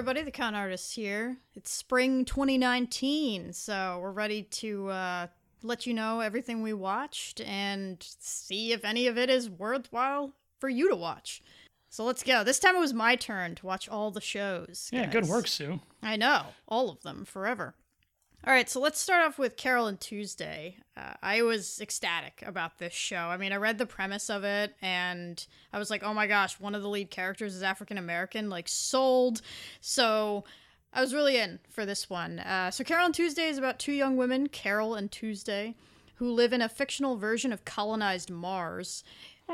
everybody. The Con Artist here. It's spring 2019, so we're ready to uh, let you know everything we watched and see if any of it is worthwhile for you to watch. So let's go. This time it was my turn to watch all the shows. Yeah, good work, Su. I know, all of them, forever. All right, so let's start off with Carol and Tuesday. Uh, I was ecstatic about this show. I mean, I read the premise of it and I was like, oh my gosh, one of the lead characters is African American, like, sold. So I was really in for this one. Uh, so, Carol and Tuesday is about two young women, Carol and Tuesday, who live in a fictional version of colonized Mars.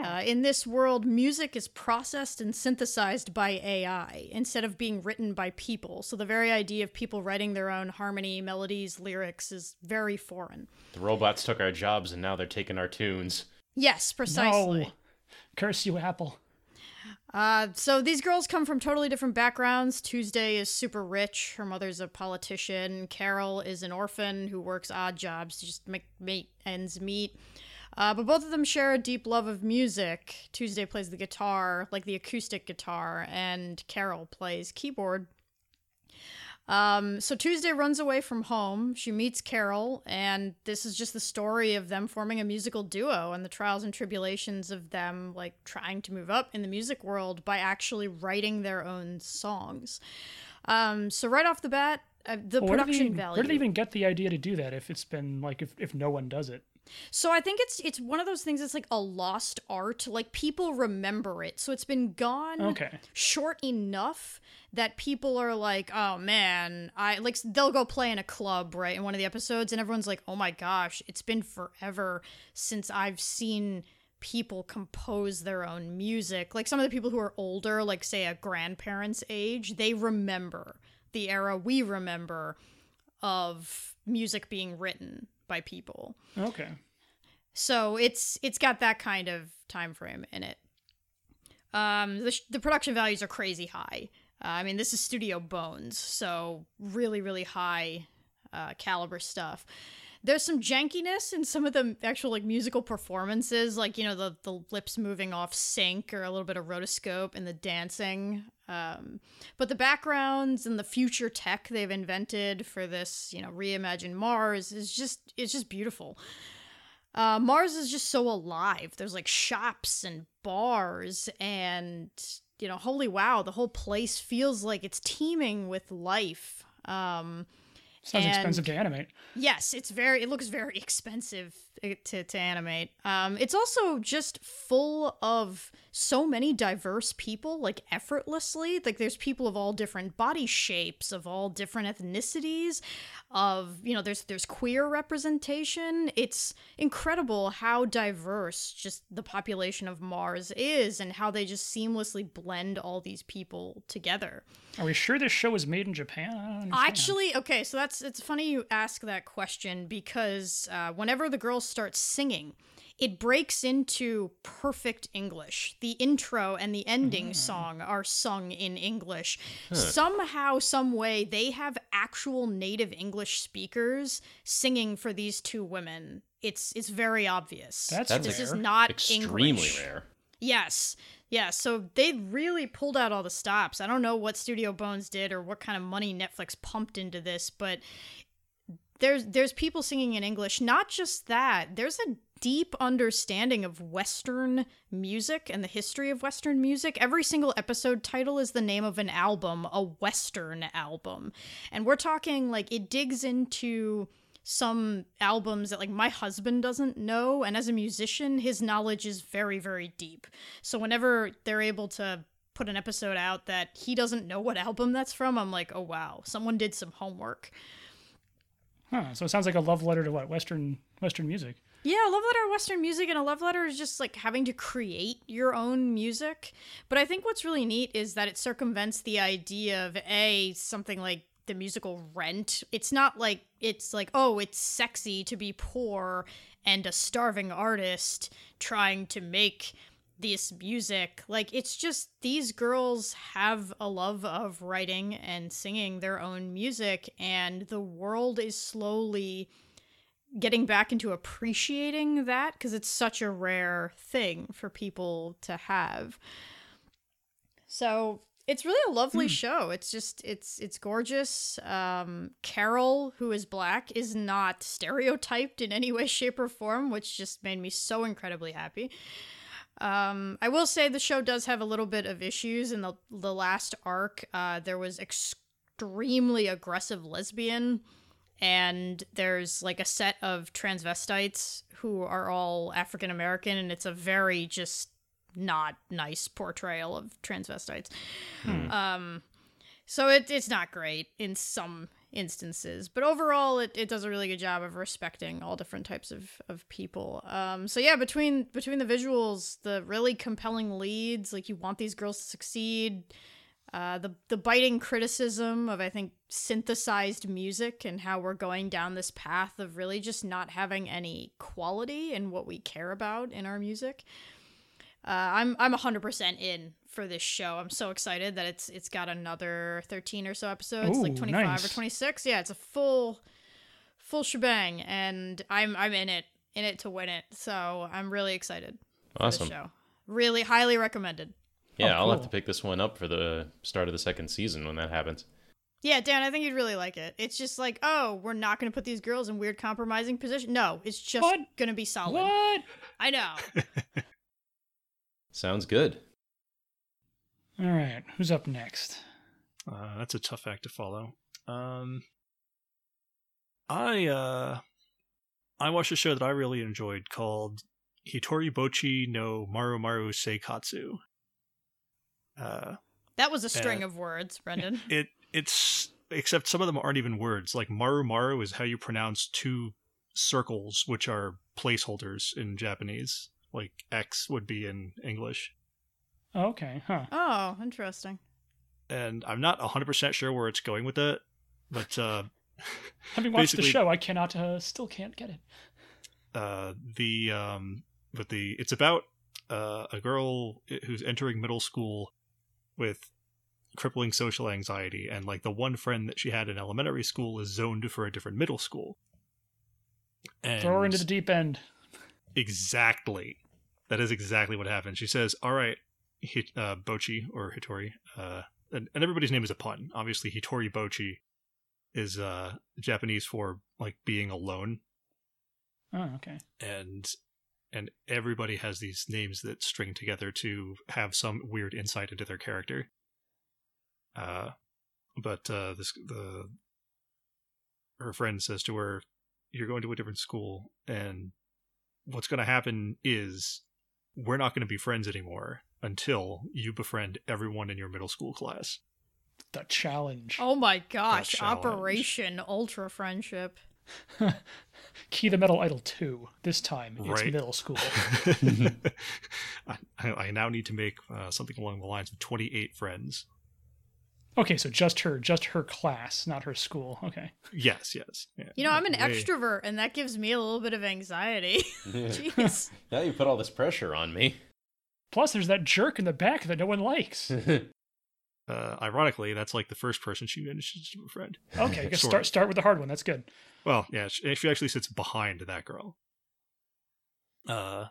Uh, in this world, music is processed and synthesized by AI instead of being written by people. So the very idea of people writing their own harmony, melodies, lyrics is very foreign. The robots took our jobs and now they're taking our tunes. Yes, precisely. No. Curse you, Apple. Uh, so these girls come from totally different backgrounds. Tuesday is super rich. Her mother's a politician. Carol is an orphan who works odd jobs to just make, make ends meet. Uh, but both of them share a deep love of music. Tuesday plays the guitar, like the acoustic guitar, and Carol plays keyboard. Um, so Tuesday runs away from home. She meets Carol, and this is just the story of them forming a musical duo and the trials and tribulations of them like trying to move up in the music world by actually writing their own songs. Um, so right off the bat, uh, the Well, production they even- value. Where did they even get the idea to do that? If it's been like if, if no one does it, So I think it's it's one of those things that's like a lost art. Like people remember it. So it's been gone Okay. short enough that people are like, "Oh man, I like they'll go play in a club, right, in one of the episodes and everyone's like, "Oh my gosh, it's been forever since I've seen people compose their own music." Like some of the people who are older, like say a grandparent's age, they remember the era we remember of music being written by people. okay. So it's it's got that kind of time frame in it. Um, the, sh- the production values are crazy high. Uh, I mean, this is Studio Bones, so really, really high uh, caliber stuff. There's some jankiness in some of the actual like musical performances, like you know the the lips moving off sync or a little bit of rotoscope and the dancing. Um, but the backgrounds and the future tech they've invented for this, you know, reimagined Mars is just it's just beautiful. Uh, Mars is just so alive. There's like shops and bars, and you know, holy wow, the whole place feels like it's teeming with life. Um, Sounds And- expensive to animate. yes, it's very. It looks very expensive uh, to to animate. Um, it's also just full of so many diverse people, like effortlessly. Like there's people of all different body shapes, of all different ethnicities, of you know, there's there's queer representation. It's incredible how diverse just the population of Mars is, and how they just seamlessly blend all these people together. Are we sure this show was made in Japan? I don't. Actually, okay, so that's it's funny you ask that question because uh, whenever the girls start singing, it breaks into perfect English. The intro and the ending song are sung in English. Somehow, some way, they have actual native English speakers singing for these two women. It's it's very obvious. That's this is not Extremely English. rare. Yes. Yeah, so they really pulled out all the stops. I don't know what Studio Bones did or what kind of money Netflix pumped into this, but there's there's people singing in English. Not just that, there's a deep understanding of Western music and the history of Western music. Every single episode title is the name of an album, a Western album. And we're talking like it digs into some albums that like my husband doesn't know and as a musician his knowledge is very very deep so whenever they're able to put an episode out that he doesn't know what album that's from i'm like oh wow someone did some homework Huh, so it sounds like a love letter to what Western Western music. Yeah, a love letter to Western music and a love letter is just like having to create your own music. But I think what's really neat is that it circumvents the idea of a something like the musical Rent. It's not like it's like oh, it's sexy to be poor and a starving artist trying to make this music. Like it's just these girls have a love of writing and singing their own music and the world is slowly getting back into appreciating that because it's such a rare thing for people to have. So it's really a lovely show. It's just it's it's gorgeous. Um, Carol, who is black, is not stereotyped in any way, shape, or form, which just made me so incredibly happy. Um, I will say the show does have a little bit of issues in the the last arc. Uh, there was extremely aggressive lesbian, and there's like a set of transvestites who are all African American, and it's a very just not nice portrayal of transvestites. Um, so it, it's not great in some instances, but overall, it, it does a really good job of respecting all different types of, of people. Um, so yeah, between between the visuals, the really compelling leads, like you want these girls to succeed. Uh, the the biting criticism of I think synthesized music and how we're going down this path of really just not having any quality in what we care about in our music. Uh, I'm I'm 100% in for this show. I'm so excited that it's it's got another 13 or so episodes, like Ooh, 25 or 26. Yeah, it's a full full shebang and I'm I'm in it in it to win it. So, I'm really excited for Awesome. the show. Really highly recommended. Yeah, Oh, I'll have to pick this one up for the start of the second season when that happens. Yeah, Dan, I think you'd really like it. It's just like, oh, we're not going to put these girls in weird compromising position. No, it's just going to be solid. What? I know. Sounds good. All right, who's up next? Uh, that's a tough act to follow. Um, I uh, I watched a show that I really enjoyed called Hitori Bochi no Maru Maru Seikatsu. Uh, That was a string Uh, of words, Brendan. it it's except some of them aren't even words. Like Maru Maru is how you pronounce two circles, which are placeholders in Japanese. Like X would be in English. Oh, okay, huh? oh, interesting. And I'm not 100% sure where it's going with it, but uh, Having watched the show, I cannot, uh, still can't get it. uh, the um, but the it's about uh, a girl who's entering middle school with crippling social anxiety, and like the one friend that she had in elementary school is zoned for a different middle school. And Throw her into the deep end. exactly, that is exactly what happened. She says, "All right, Hit, uh, Bochi or Hitori, uh, and, and everybody's name is a pun. Obviously, Hitori Bochi is uh, Japanese for like being alone." Oh, okay. and and everybody has these names that string together to have some weird insight into their character. Uh, but uh, this the her friend says to her, "You're going to a different school, and what's going to happen is we're not going to be friends anymore until you befriend everyone in your middle school class." The challenge. Oh my gosh. Operation Ultra Friendship. Key the Metal Idol 2. This time, it's Right. middle school. I, I now need to make uh, something along the lines of 28 friends. Okay, so just her, just her class, not her school. Okay. Yes, yes. Yeah. You know, I'm an Way- extrovert, and that gives me a little bit of anxiety. Jeez. now you put all this pressure on me. Plus, there's that jerk in the back that no one likes. Uh, ironically, that's like the first person she manages to befriend. Okay, just Sort start of. start with the hard one. That's good. Well, yeah, she, she actually sits behind that girl. Uh,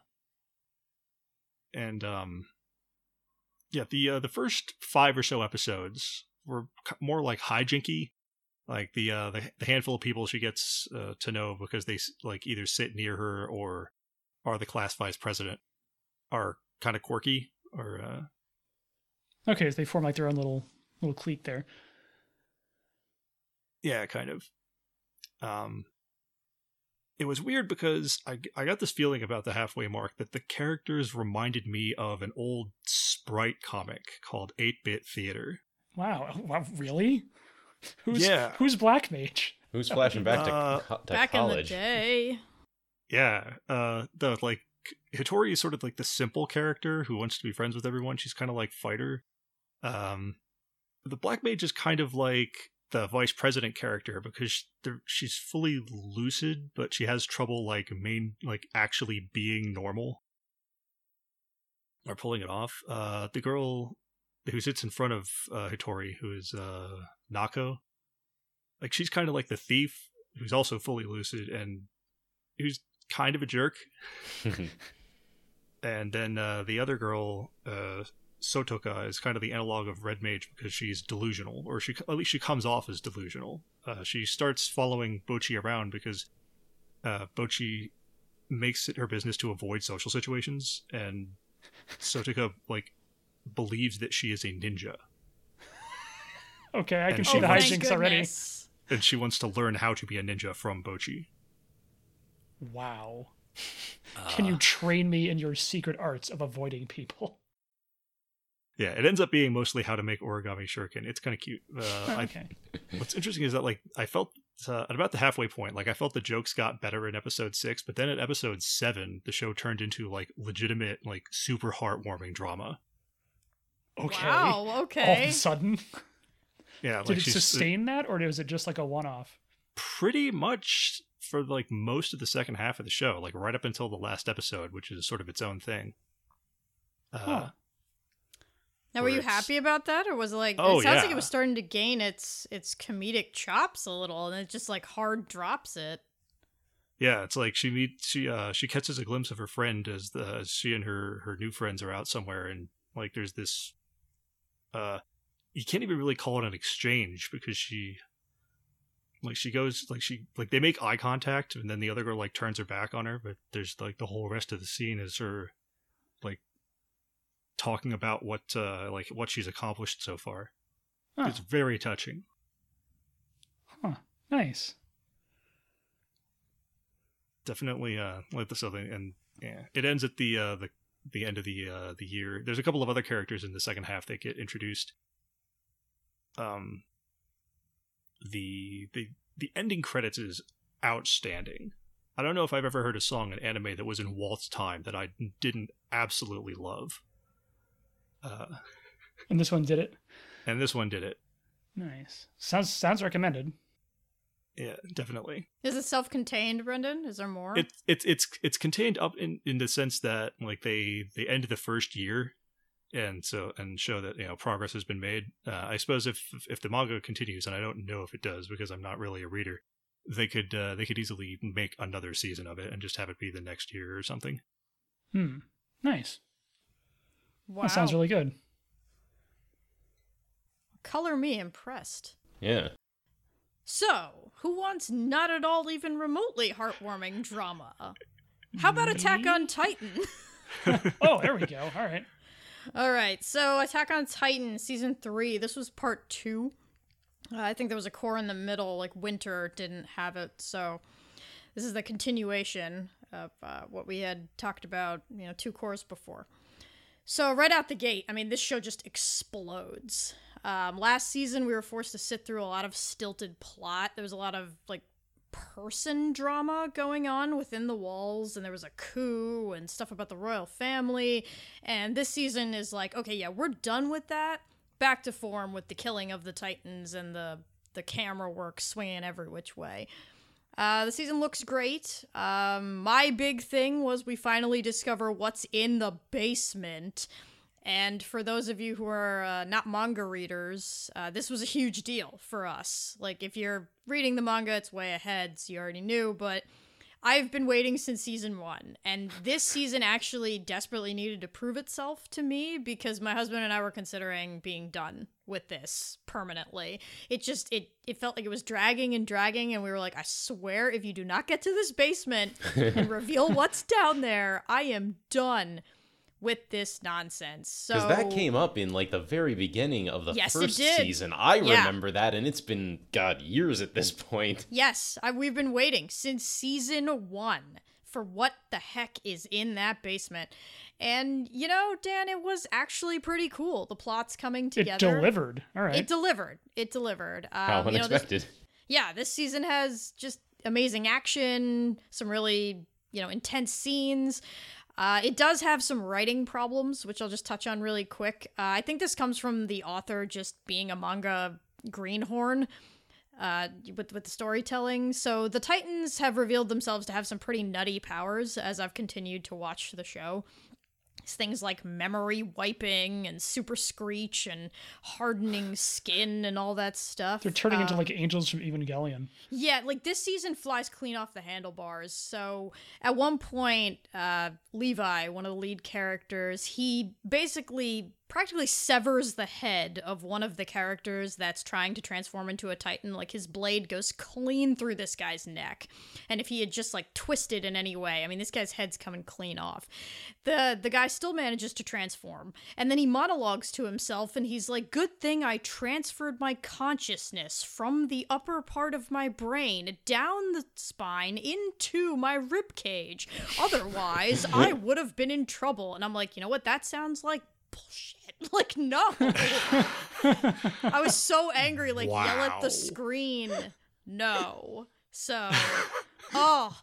and um, yeah, the uh, the first five or so episodes were more like hijinky, like the uh the, the handful of people she gets uh, to know because they like either sit near her or are the class vice president are kind of quirky or uh Okay, so they form like their own little little clique there. Yeah, kind of. Um, it was weird because I, I got this feeling about the halfway mark that the characters reminded me of an old sprite comic called 8 Bit Theater. Wow, wow really? Who's Yeah. who's Black Mage? Who's flashing back to, Uh, co- to Back in the college? day. Yeah, uh, the like Hitori is sort of like the simple character who wants to be friends with everyone. She's kind of like fighter. Um, the Black Mage is kind of like the vice president character because she's fully lucid, but she has trouble like main like actually being normal or pulling it off. Uh, the girl who sits in front of uh, Hitori, who is uh, Nako, like she's kind of like the thief who's also fully lucid and who's kind of a jerk. and then uh, the other girl, uh, Sotoka is kind of the analog of Red Mage because she's delusional, or she at least she comes off as delusional. Uh, she starts following Bochi around because uh, Bochi makes it her business to avoid social situations, and Sotoka like believes that she is a ninja, Okay, I can And see the hijinks already. and she wants to learn how to be a ninja from Bochi. Wow. Can you train me in your secret arts of avoiding people? Yeah, it ends up being mostly how to make origami shuriken. It's kind of cute. Uh, I okay. What's interesting is that like I felt uh, at about the halfway point, like I felt the jokes got better in episode six, but then at episode seven, the show turned into like legitimate, like super heartwarming drama. Okay. Wow. All of Okay. a sudden, Yeah, like did it she's sustain that, or was it just like a one-off? pretty much for like most of the second half of the show, like right up until the last episode, which is sort of its own thing. Uh, Huh. Now, were you it's- happy about that, or was it like? Oh, it sounds like it was starting to gain its its comedic chops a little, and it just like hard drops it. Yeah, it's like she meets she uh she catches a glimpse of her friend as the as she and her her new friends are out somewhere and like there's this uh you can't even really call it an exchange because she like she goes like she like they make eye contact and then the other girl like turns her back on her but there's like the whole rest of the scene is her like talking about what uh like what she's accomplished so far. Huh. It's very touching. Huh. Nice. definitely uh like this other and yeah it ends at the uh the the end of the uh the year there's a couple of other characters in the second half that get introduced um the the the ending credits is outstanding i don't know if i've ever heard a song in anime that was in waltz time that i didn't absolutely love uh And this one did it. and this one did it Nice. Sounds sounds recommended. Yeah definitely Is it self-contained, Brendan? Is there more? it's it's it's it's contained up in in the sense that like they they end the first year and so and show that you know progress has been made uh, i suppose if if the manga continues and i don't know if it does because i'm not really a reader they could uh, they could easily make another season of it and just have it be the next year or something Hmm. Nice. wow. That sounds really good. Color me impressed. Yeah. So, who wants not at all even remotely heartwarming drama? How about Attack on Titan? Oh, there we go. All right. All right, so Attack on Titan season three. This was part two. Uh, I think there was a cour in the middle, like Winter didn't have it, so this is the continuation of uh, what we had talked about, you know, two cours before. So right out the gate, I mean, this show just explodes. Um, last season, we were forced to sit through a lot of stilted plot. There was a lot of like person drama going on within the walls, and there was a coup and stuff about the royal family. And this season is like, okay, yeah, we're done with that. Back to form with the killing of the Titans and the the camera work swinging every which way. Uh, the season looks great. Um, my big thing was we finally discover what's in the basement. And for those of you who are uh, not manga readers, uh, this was a huge deal for us. Like, if you're reading the manga, it's way ahead, so you already knew. But I've been waiting since season one, and this season actually desperately needed to prove itself to me because my husband and I were considering being done with this permanently. It just it it felt like it was dragging and dragging, and we were like, I swear, if you do not get to this basement and reveal what's down there, I am done with this nonsense. So Because that came up in like the very beginning of the Yes, first season. I Yeah. remember that, and it's been God years at this point. Yes, I, we've been waiting since season one for what the heck is in that basement. And, you know, Dan, it was actually pretty cool. The plot's coming together. It delivered. All right. It delivered. It delivered. Um, How you know, this- unexpected. yeah, this season has just amazing action, some really, you know, intense scenes. Uh, it does have some writing problems, which I'll just touch on really quick. Uh, I think this comes from the author just being a manga greenhorn uh, with with the storytelling. So the Titans have revealed themselves to have some pretty nutty powers as I've continued to watch the show. It's things like memory wiping and super screech and hardening skin and all that stuff. They're turning into Uh, like angels from Evangelion. yeah, like this season flies clean off the handlebars. So at one point, uh, Levi, one of the lead characters, he basically practically severs the head of one of the characters that's trying to transform into a titan. Like his blade goes clean through this guy's neck. And if he had just like twisted in any way i mean this guy's head's coming clean off. The the guy still manages to transform. And then he monologues to himself and he's like good thing i transferred my consciousness from the upper part of my brain down the spine into my rib cage. Otherwise i would have been in trouble. And i'm like you know what that sounds like? Bullshit. Like, no. I was so angry, like, yell at the screen. No. So, oh.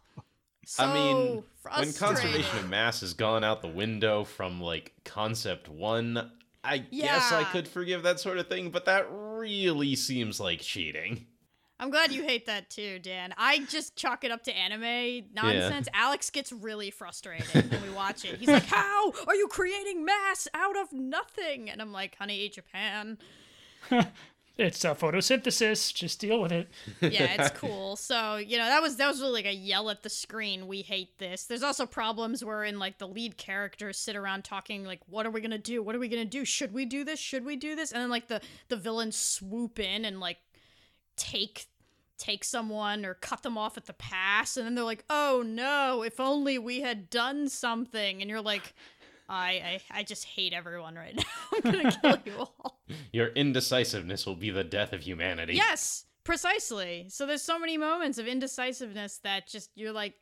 So I mean, when conservation of mass has gone out the window from like concept one, I guess I could forgive that sort of thing, but that really seems like cheating. I'm glad you hate that too, Dan. I just chalk it up to anime nonsense. Alex gets really frustrated when we watch it. He's like, How are you creating mass out of nothing? And I'm like, Honey, Japan. It's uh, photosynthesis. Just deal with it. yeah, it's cool. So you know that was that was really like a yell at the screen. We hate this. There's also problems wherein like the lead characters sit around talking like, "What are we gonna do? What are we gonna do? Should we do this? Should we do this?" And then like the the villains swoop in and like take take someone or cut them off at the pass, and then they're like, "Oh no! If only we had done something." And you're like. I, I I just hate everyone right now. I'm gonna kill you all. Your indecisiveness will be the death of humanity. Yes, precisely. So there's so many moments of indecisiveness that just you're like,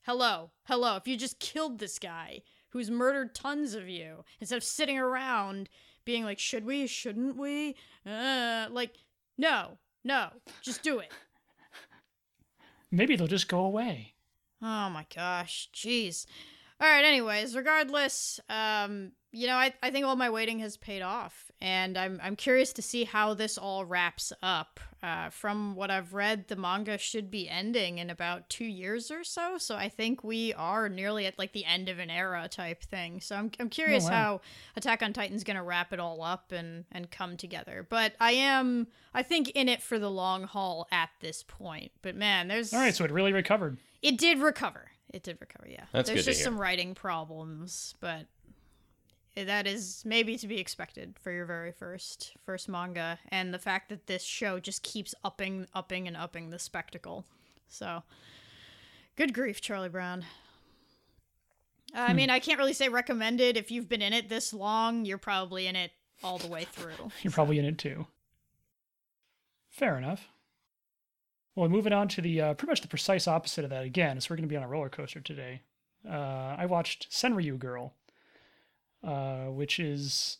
hello, hello. If you just killed this guy who's murdered tons of you instead of sitting around being like, should we, shouldn't we? Uh, like, no, no, just do it. Maybe they'll just go away. Oh my gosh, jeez. All right, anyways, regardless, um, you know, I, I think all my waiting has paid off, and I'm I'm curious to see how this all wraps up. Uh, from what I've read, the manga should be ending in about two years or so, so I think we are nearly at like the end of an era type thing. So I'm I'm curious wow. how Attack on Titan's gonna wrap it all up and and come together. But I am I think in it for the long haul at this point. But man, there's All right, so it really recovered. it did recover. It did recover, yeah. That's There's just some writing problems, but that is maybe to be expected for your very first first manga and the fact that this show just keeps upping upping and upping the spectacle. So good grief, Charlie Brown. I hmm. mean, I can't really say recommended if you've been in it this long, you're probably in it all the way through. You're probably in it too. Fair enough. Well, moving on to the uh, pretty much the precise opposite of that again. So we're going to be on a roller coaster today. Uh, I watched Senryu Girl, uh, which is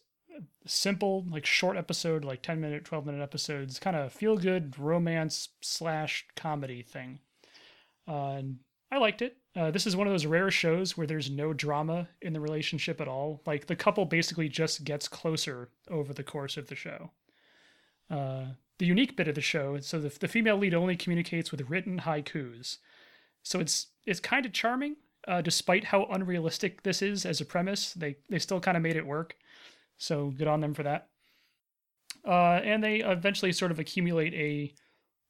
simple, like short episode, like ten minute, twelve minute episodes, kind of feel good romance slash comedy thing. Uh, and I liked it. Uh, this is one of those rare shows where there's no drama in the relationship at all. Like the couple basically just gets closer over the course of the show. The unique bit of the show so the, the female lead only communicates with written haikus. So it's it's kind of charming, uh, despite how unrealistic this is as a premise. They they still kind of made it work. So good on them for that. Uh, and they eventually sort of accumulate a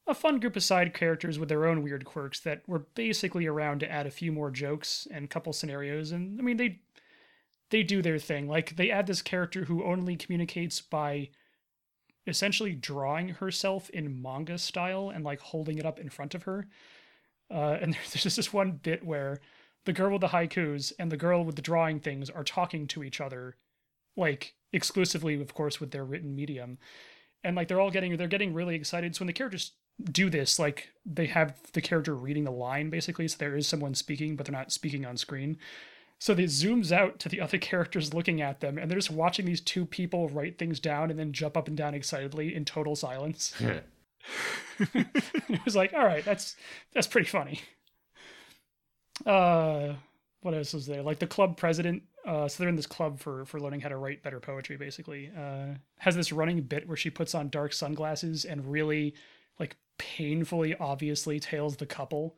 a fun group of side characters with their own weird quirks that were basically around to add a few more jokes and couple scenarios. And I mean they they do their thing. Like they add this character who only communicates by essentially drawing herself in manga style and like holding it up in front of her. Uh, and there's just this one bit where the girl with the haikus and the girl with the drawing things are talking to each other, like exclusively, of course, with their written medium. And like they're all getting they're getting really excited. So when the characters do this, like they have the character reading the line basically, so there is someone speaking, but they're not speaking on screen. So they zooms out to the other characters looking at them, and they're just watching these two people write things down and then jump up and down excitedly in total silence. it was like, all right, that's that's pretty funny. Uh, what else was there? Like the club president. Uh, so they're in this club for for learning how to write better poetry. Basically, uh, has this running bit where she puts on dark sunglasses and really, like, painfully obviously tails the couple.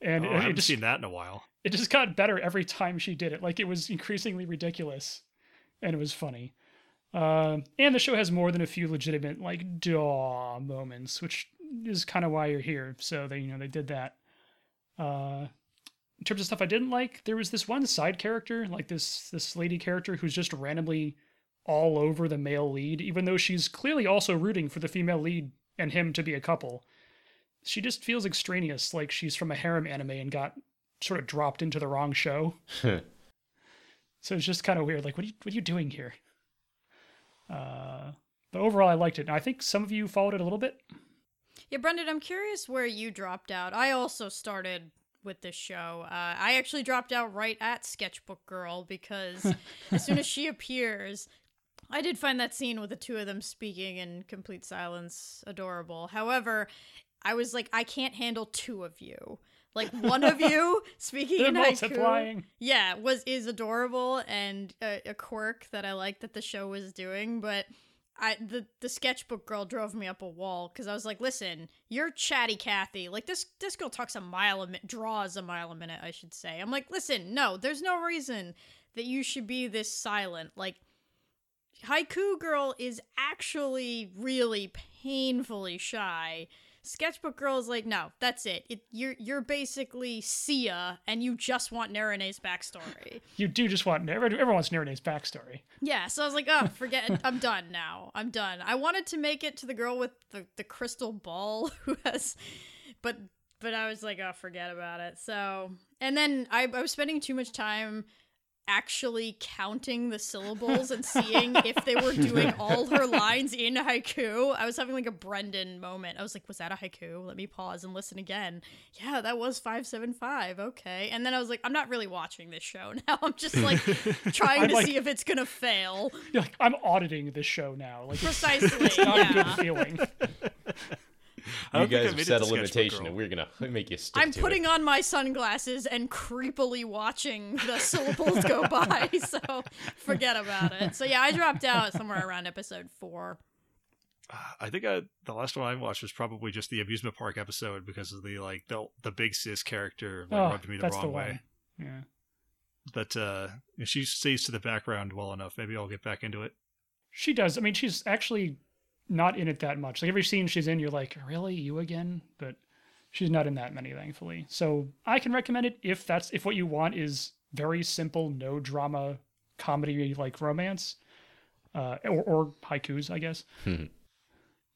And oh, I haven't just seen that in a while. it just got better every time she did it. Like it was increasingly ridiculous, and it was funny. Uh, and the show has more than a few legitimate like daw moments, which is kind of why you're here. So they, you know, they did that. Uh, in terms of stuff I didn't like, there was this one side character, like this this lady character, who's just randomly all over the male lead, even though she's clearly also rooting for the female lead and him to be a couple. She just feels extraneous, like she's from a harem anime and got sort of dropped into the wrong show. so it's just kind of weird. Like, what are you, what are you doing here? Uh, but overall, I liked it. And I think some of you followed it a little bit. Yeah, Brendan, I'm curious where you dropped out. I also started with this show. Uh, I actually dropped out right at Sketchbook Girl because as soon as she appears, I did find that scene with the two of them speaking in complete silence adorable. However, I was like, I can't handle two of you. Like one of you speaking They're in haiku, yeah, was is adorable and a, a quirk that I liked that the show was doing, but. I the the sketchbook girl drove me up a wall because I was like, "Listen, you're chatty Cathy. Like this this girl talks a mile a minute, draws a mile a minute, I should say." I'm like, "Listen, no, there's no reason that you should be this silent. Like, haiku girl is actually really painfully shy." Sketchbook Girl is like, no, that's it. it you're you're basically Sia, and you just want Narane's backstory. You do just want everyone wants Narane's backstory. Yeah, so I was like, oh, forget. I'm done now. I'm done. I wanted to make it to the girl with the, the crystal ball who has but but I was like, oh, forget about it. So and then I, I was spending too much time actually counting the syllables and seeing if they were doing all her lines in haiku. I was having like a Brendan moment. I was like, was that a haiku? Let me pause and listen again. Yeah, that was 575. Okay. And then I was like, I'm not really watching this show now. I'm just like trying I'm to like- see if it's going to fail. You're like, I'm auditing this show now. Like, Precisely. it's not a good feeling. I You guys have set a limitation, and we're gonna make you stick I'm to putting it. on my sunglasses and creepily watching the syllables go by, so forget about it. So yeah, I dropped out somewhere around episode four. I think I, the last one I watched was probably just the amusement park episode because of the like the the big sis character like, oh, rubbed me the that's wrong the way. Yeah. But uh, if she stays to the background well enough, maybe I'll get back into it. She does. I mean, she's actually not in it that much. Like every scene she's in, you're like, really, you again? But she's not in that many, thankfully. So I can recommend it if that's if what you want is very simple, no drama, comedy like romance, uh, or, or haikus, I guess.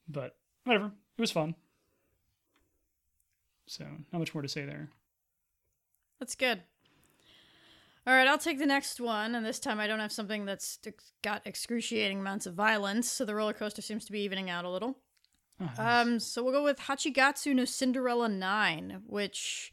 but whatever, it was fun. So not much more to say there. That's good. All right, I'll take the next one, and this time I don't have something that's got excruciating amounts of violence, so the roller coaster seems to be evening out a little. Oh, nice. Um, so we'll go with Hachigatsu no Cinderella 9, which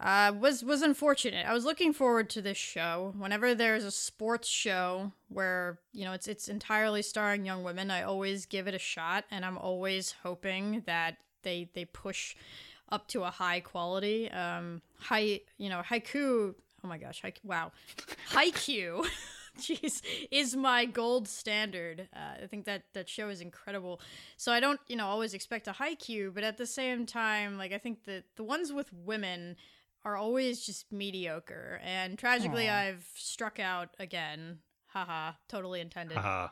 uh, was was unfortunate. I was looking forward to this show. Whenever there's a sports show where you know it's it's entirely starring young women, I always give it a shot, and I'm always hoping that they they push up to a high quality. Um, high, you know, haiku. Oh my gosh, haik- wow, haiku. Jeez, is my gold standard. Uh, I think that that show is incredible. So I don't, you know, always expect a Haikyuu, but at the same time, like I think that the ones with women are always just mediocre. And tragically, Aw. I've struck out again. Haha, totally intended. Haha.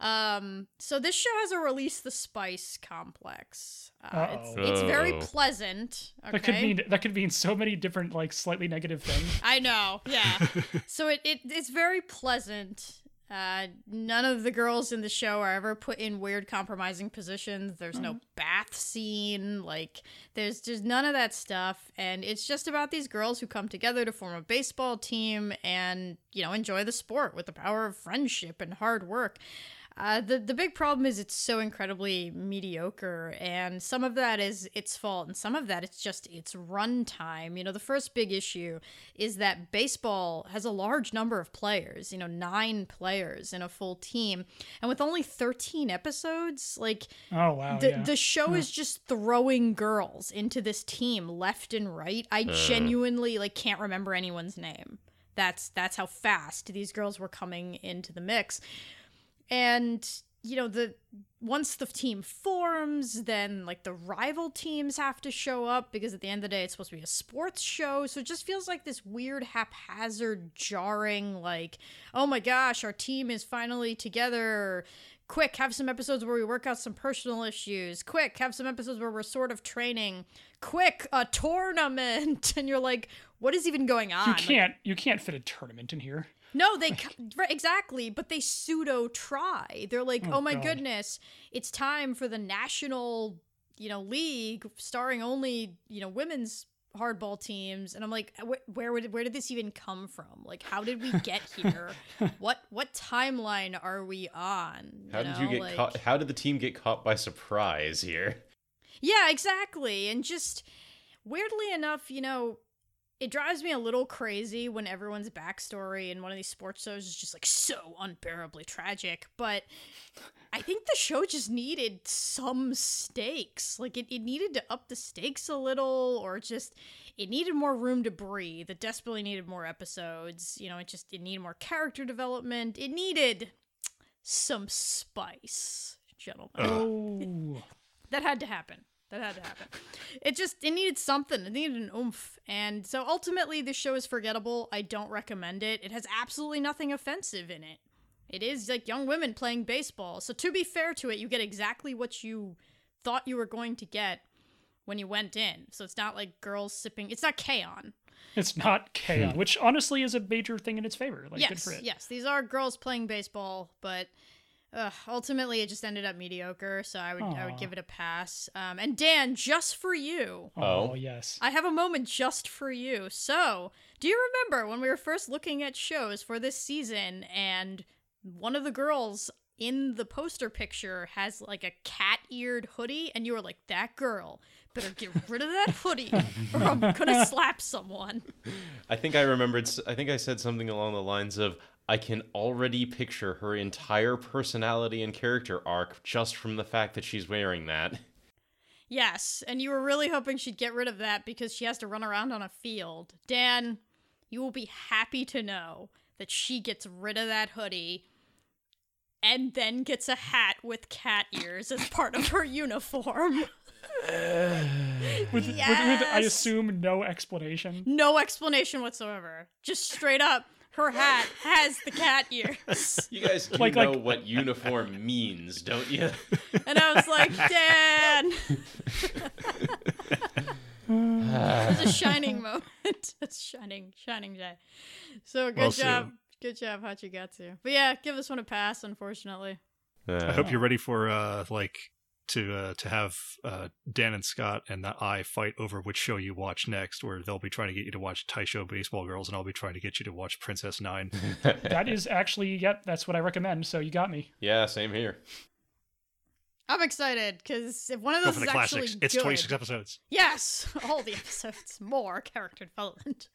Um, so this show has a release the spice complex. Uh, it's, Uh-oh. it's very Oh. pleasant. Okay? That could mean that could mean so many different like slightly negative things. I know, yeah. so it, it it's very pleasant. Uh, none of the girls in the show are ever put in weird compromising positions. There's no bath scene. Like there's just none of that stuff. And it's just about these girls who come together to form a baseball team and, you know, enjoy the sport with the power of friendship and hard work. Uh, the the big problem is it's so incredibly mediocre, and some of that is its fault, and some of that it's just its runtime. You know, the first big issue is that baseball has a large number of players. You know, nine players in a full team, and with only thirteen episodes, like Oh wow, the yeah. the show is just throwing girls into this team left and right. I genuinely like can't remember anyone's name. That's that's how fast these girls were coming into the mix. And you know, the once the team forms, then like the rival teams have to show up because at the end of the day it's supposed to be a sports show. So it just feels like this weird haphazard jarring like, oh my gosh, our team is finally together. Quick have some episodes where we work out some personal issues. Quick have some episodes where we're sort of training. Quick a tournament. And you're like what is even going on? You can't you can't fit a tournament in here. No, they c- right, exactly, but they pseudo try. They're like, Oh, "Oh, my God. goodness, it's time for the national, you know, league starring only, you know, women's hardball teams." And I'm like, "Wh- "Where would where did this even come from? Like, how did we get here? what what timeline are we on? How did you get like- caught? How did the team get caught by surprise here? Yeah, exactly. And just weirdly enough, you know, it drives me a little crazy when everyone's backstory in one of these sports shows is just like so unbearably tragic. But I think the show just needed some stakes. Like it, it needed to up the stakes a little or just it needed more room to breathe. It desperately needed more episodes. You know, it just it needed more character development. It needed some spice, gentlemen Oh, that had to happen. That had to happen. It just it needed something. It needed an oomph. And so ultimately this show is forgettable. I don't recommend it. It has absolutely nothing offensive in it. It is like young women playing baseball. So to be fair to it, you get exactly what you thought you were going to get when you went in. So it's not like girls sipping it's not K-On! it's not chaos, hmm. which honestly is a major thing in its favor. Like, good yes, for it. yes. These are girls playing baseball, but uh, ultimately it just ended up mediocre. So I would I would give it a pass. Um, and Dan, just for you, Oh, Oh. yes. I have a moment just for you. So, do you remember when we were first looking at shows for this season and one of the girls in the poster picture has like a cat eared hoodie, and you were like, that girl better get rid of that hoodie or I'm gonna slap someone. I think I remembered. I think I said something along the lines of, "I can already picture her entire personality and character arc just from the fact that she's wearing that." Yes, and you were really hoping she'd get rid of that because she has to run around on a field. Dan, you will be happy to know that she gets rid of that hoodie and then gets a hat with cat ears as part of her uniform. With, with, with, I assume, no explanation. No explanation whatsoever. Just straight up, her hat has the cat ears. You guys do Like- know like- what uniform means, don't you? And I was like, Dan! It's a shining moment. It's shining, shining day. So good Well, job. Su. Good job, Hachigatsu. But yeah, give this one a pass, unfortunately. I hope you're ready for uh like to uh to have uh Dan and Scott and I fight over which show you watch next, where they'll be trying to get you to watch Taisho Baseball Girls, and I'll be trying to get you to watch Princess Nine. That is actually, yep, that's what I recommend. So you got me. yeah, same here. I'm excited because if one of Go those for is the actually classics. It's good, 26 episodes. yes, all the episodes, more character development.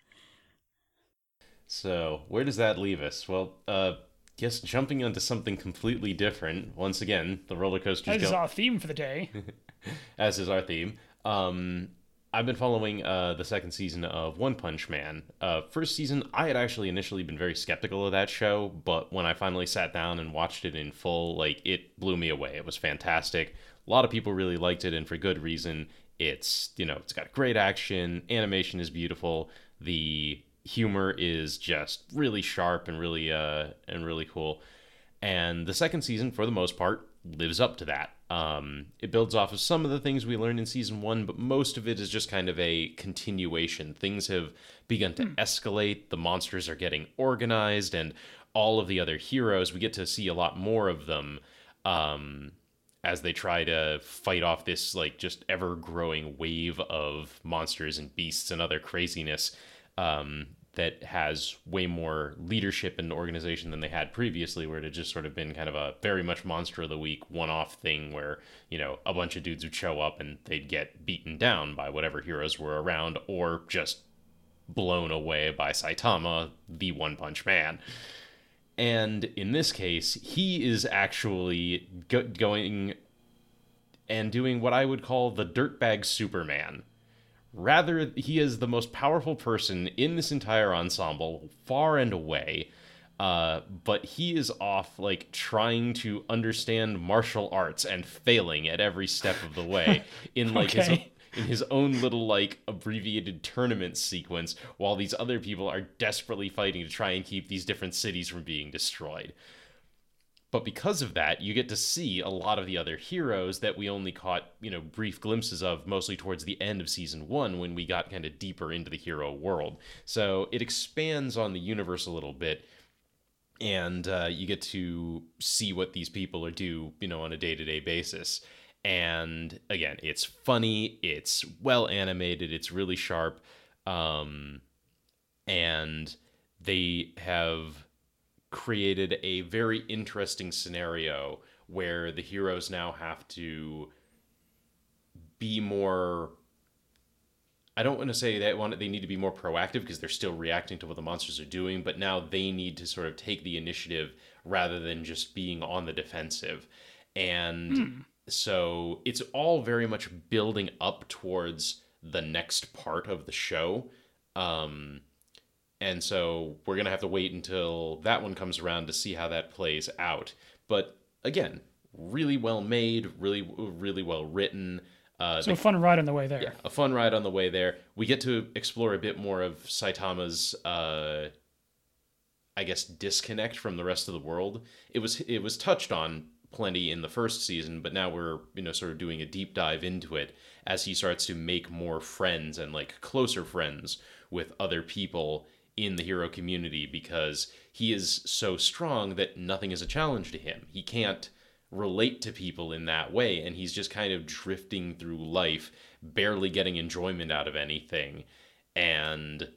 So where does that leave us? Well, uh, yes, jumping onto something completely different. Once again, the roller coaster. That is go- our theme for the day. as is our theme. Um, I've been following uh, the second season of One Punch Man. Uh, first season, I had actually initially been very skeptical of that show, but when I finally sat down and watched it in full, like it blew me away. It was fantastic. A lot of people really liked it, and for good reason. It's you know, it's got great action, animation is beautiful, the humor is just really sharp and really uh and really cool. And the second season for the most part lives up to that. Um, it builds off of some of the things we learned in season one but most of it is just kind of a continuation. Things have begun to escalate. The monsters are getting organized and all of the other heroes. We get to see a lot more of them um, as they try to fight off this like just ever growing wave of monsters and beasts and other craziness um, that has way more leadership and organization than they had previously, where it had just sort of been kind of a very much monster of the week one off thing where, you know, a bunch of dudes would show up and they'd get beaten down by whatever heroes were around or just blown away by Saitama, the One Punch Man. And in this case, he is actually go- going and doing what I would call the dirtbag Superman. Rather, he is the most powerful person in this entire ensemble, far and away. Uh, but he is off, like, trying to understand martial arts and failing at every step of the way in, like, his, in his own little, like, abbreviated tournament sequence, while these other people are desperately fighting to try and keep these different cities from being destroyed. But because of that, you get to see a lot of the other heroes that we only caught, you know, brief glimpses of mostly towards the end of season one when we got kind of deeper into the hero world. So it expands on the universe a little bit and uh, you get to see what these people are do, you know, on a day to day basis. And again, it's funny, it's well animated, it's really sharp, um, and they have created a very interesting scenario where the heroes now have to be more I don't want to say that want they need to be more proactive because they're still reacting to what the monsters are doing, but now they need to sort of take the initiative rather than just being on the defensive. And hmm. so it's all very much building up towards the next part of the show. Um, and so we're going to have to wait until that one comes around to see how that plays out. But again, really well made, really really well written. Uh, so the, a fun ride on the way there. Yeah, a fun ride on the way there. We get to explore a bit more of Saitama's, uh, I guess, disconnect from the rest of the world. It was it was touched on plenty in the first season, but now we're you know sort of doing a deep dive into it as he starts to make more friends and like closer friends with other people in the hero community because he is so strong that nothing is a challenge to him. He can't relate to people in that way and he's just kind of drifting through life barely getting enjoyment out of anything and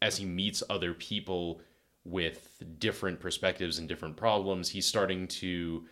as he meets other people with different perspectives and different problems he's starting to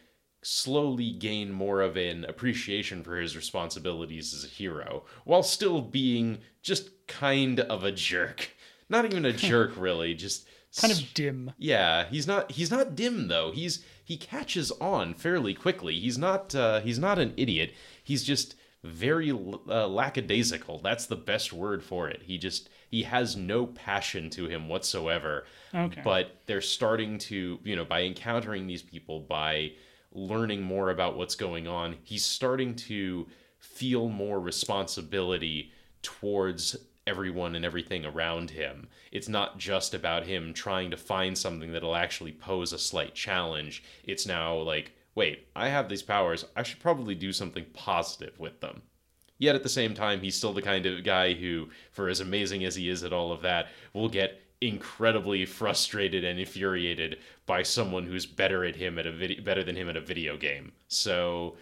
slowly gain more of an appreciation for his responsibilities as a hero while still being just kind of a jerk not even a jerk really just kind of dim yeah he's not he's not dim though he's he catches on fairly quickly. He's not uh, he's not an idiot. He's just very uh, lackadaisical. That's the best word for it. He just he has no passion to him whatsoever. Okay. But they're starting to, you know, by encountering these people, by learning more about what's going on, he's starting to feel more responsibility towards everyone and everything around him. It's not just about him trying to find something that'll actually pose a slight challenge. It's now like, wait, I have these powers. I should probably do something positive with them. Yet at the same time, he's still the kind of guy who, for as amazing as he is at all of that, will get incredibly frustrated and infuriated by someone who's better at him at a video better than him at a video game. So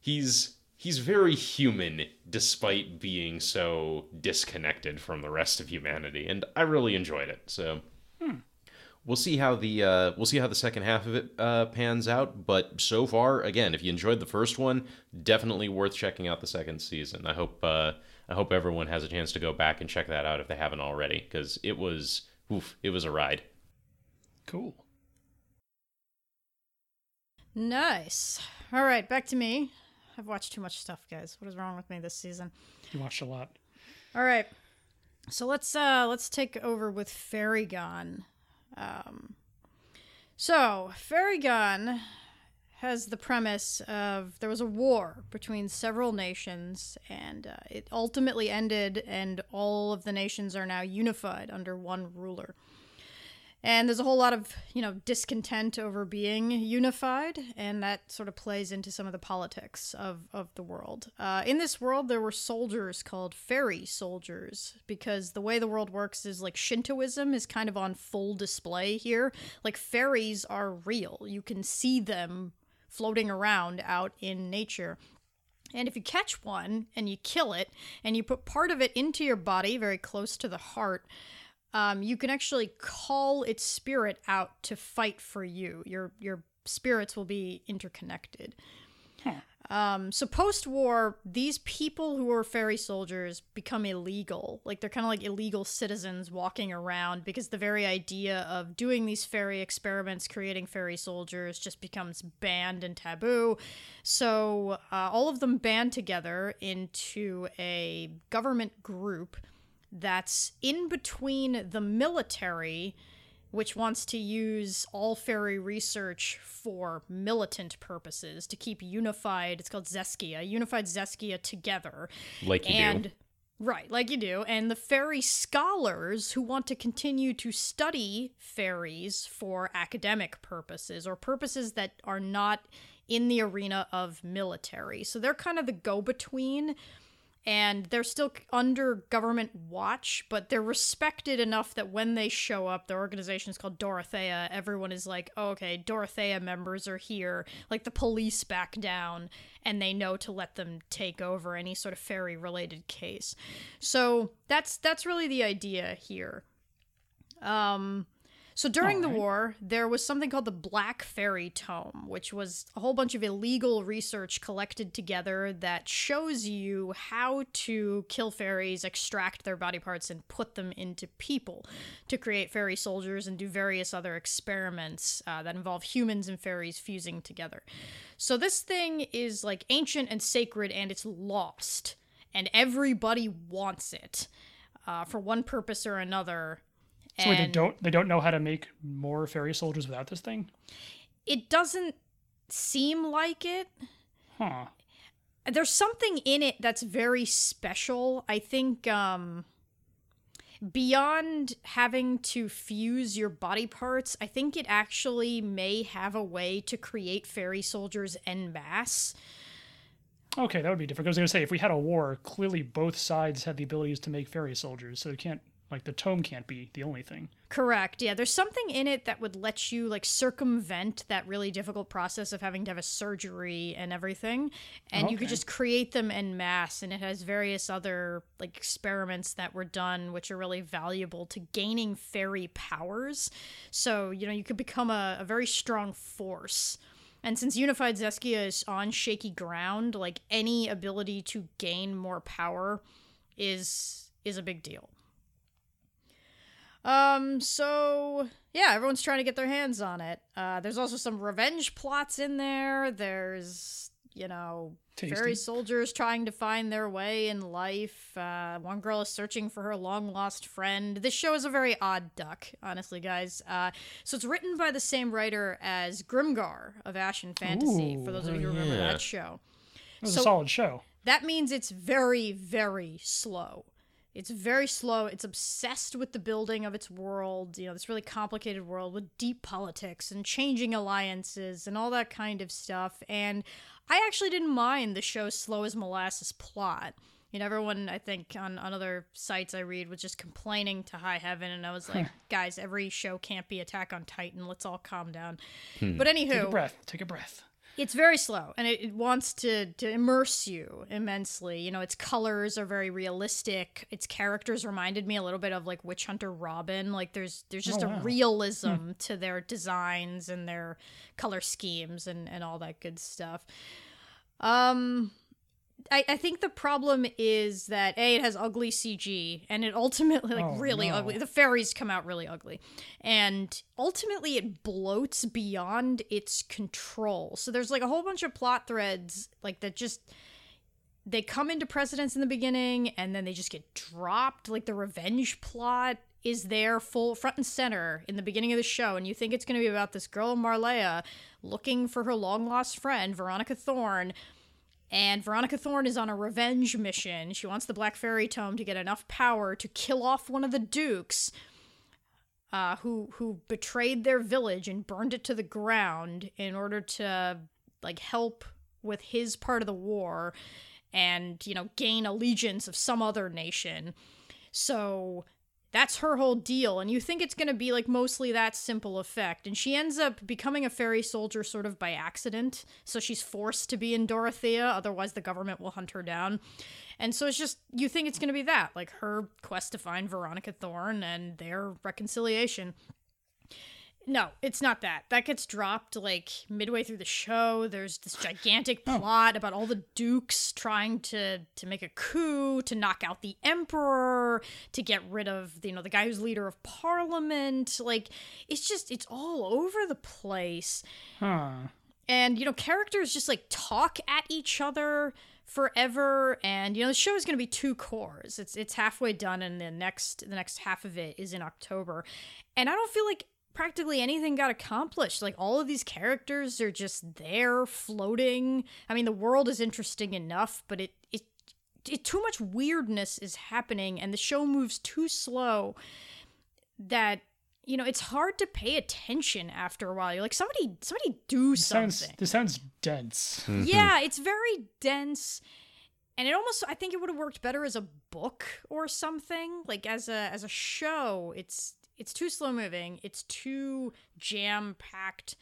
he's he's very human despite being so disconnected from the rest of humanity and i really enjoyed it so. Hmm. we'll see how the uh, we'll see how the second half of it uh, pans out but so far again if you enjoyed the first one definitely worth checking out the second season. I hope uh, i hope everyone has a chance to go back and check that out if they haven't already because it was oof, it was a ride. Cool. Nice. All right back to me I've watched too much stuff, guys. What is wrong with me this season? You watched a lot. All right. So let's uh let's take over with Fairy Gone. Um so, Fairy Gone has the premise of there was a war between several nations and uh, it ultimately ended and all of the nations are now unified under one ruler. And there's a whole lot of, you know, discontent over being unified, and that sort of plays into some of the politics of, of the world. Uh, in this world, there were soldiers called fairy soldiers, because the way the world works is like Shintoism is kind of on full display here. Like, fairies are real, you can see them floating around out in nature. And if you catch one and you kill it, and you put part of it into your body, very close to the heart, um, you can actually call its spirit out to fight for you. Your your spirits will be interconnected. Huh. Um, so post war, these people who are fairy soldiers become illegal. Like they're kind of like illegal citizens walking around because the very idea of doing these fairy experiments, creating fairy soldiers, just becomes banned and taboo. So uh, all of them band together into a government group that's in between the military, which wants to use all fairy research for militant purposes to keep unified. It's called Zeskia, unified Zeskia together. Like you and, do. Right, like you do. And the fairy scholars who want to continue to study fairies for academic purposes or purposes that are not in the arena of military. So they're kind of the go between and they're still under government watch, but they're respected enough that when they show up, the organization is called Dorothea. Everyone is like, oh, okay, Dorothea members are here. Like the police back down, and they know to let them take over any sort of fairy related case. So that's that's really the idea here. Um, so during the war, there was something called the Black Fairy Tome, which was a whole bunch of illegal research collected together that shows you how to kill fairies, extract their body parts, and put them into people to create fairy soldiers and do various other experiments uh, that involve humans and fairies fusing together. So this thing is like ancient and sacred, and it's lost, and everybody wants it uh, for one purpose or another. So wait, they don't they don't know how to make more fairy soldiers without this thing? it doesn't seem like it. Huh. There's something in it that's very special. I think um beyond having to fuse your body parts, I think it actually may have a way to create fairy soldiers en masse. Okay, that would be different. I was gonna say if we had a war, clearly both sides had the abilities to make fairy soldiers, so it can't like the tome can't be the only thing. Correct. Yeah, there's something in it that would let you like circumvent that really difficult process of having to have a surgery and everything, and you could just create them en masse. And it has various other like experiments that were done, which are really valuable to gaining fairy powers. So you know you could become a, a very strong force. And since Unified Zeskia is on shaky ground, like any ability to gain more power is is a big deal. Um, so yeah, everyone's trying to get their hands on it. Uh, there's also some revenge plots in there. There's, you know, fairy soldiers trying to find their way in life. Uh, one girl is searching for her long lost friend. This show is a very odd duck, honestly, guys. Uh, so it's written by the same writer as Grimgar of Ashen Fantasy, for those of you who oh, remember that show. It was So- a solid show. That means it's very, very slow. It's very slow. It's obsessed with the building of its world, you know, this really complicated world with deep politics and changing alliances and all that kind of stuff. And I actually didn't mind the show's slow as molasses plot. You know, everyone I think on, on other sites I read was just complaining to high heaven, and I was like, guys, every show can't be Attack on Titan. Let's all calm down. Hmm. But anywho, Take a breath. Take a breath. It's very slow and it, it wants to to immerse you immensely. You know its colors are very realistic. Its characters reminded me a little bit of like witch hunter robin. Like there's there's just Oh, a wow. realism to their designs and their color schemes and and all that good stuff. Um I, I think the problem is that a it has ugly CG and it ultimately like Oh, really no. ugly. The fairies come out really ugly, and ultimately it bloats beyond its control. So there's like a whole bunch of plot threads like that just they come into precedence in the beginning and then they just get dropped. Like the revenge plot is there full front and center in the beginning of the show, and you think it's going to be about this girl Marlea looking for her long lost friend Veronica Thorne. And Veronica Thorne is on a revenge mission. She wants the Black Fairy Tome to get enough power to kill off one of the dukes uh, who who betrayed their village and burned it to the ground in order to like help with his part of the war and you know gain allegiance of some other nation. So that's her whole deal and you think it's going to be like mostly that simple effect and she ends up becoming a fairy soldier sort of by accident so she's forced to be in dorothea otherwise the government will hunt her down. And so it's just you think it's going to be that like her quest to find veronica thorne and their reconciliation no, it's not that. That gets dropped like midway through the show. There's this oh. gigantic oh. plot about all the dukes trying to to make a coup to knock out the emperor, to get rid of you know the guy who's leader of parliament. Like it's just it's all over the place Huh. and you know characters just like talk at each other forever and you know the show is going to be two cours it's it's halfway done and the next the next half of it is in october and i don't feel like practically anything got accomplished like all of these characters are just there floating i mean the world is interesting enough but it it, it too much weirdness is happening and the show moves too slow that you know it's hard to pay attention after a while you're like somebody somebody do This something sounds this sounds dense. Hmm. yeah, it's very dense. and it almost I think it would have worked better as a book or something. Like as a as a show, it's it's too slow moving. It's too jam packed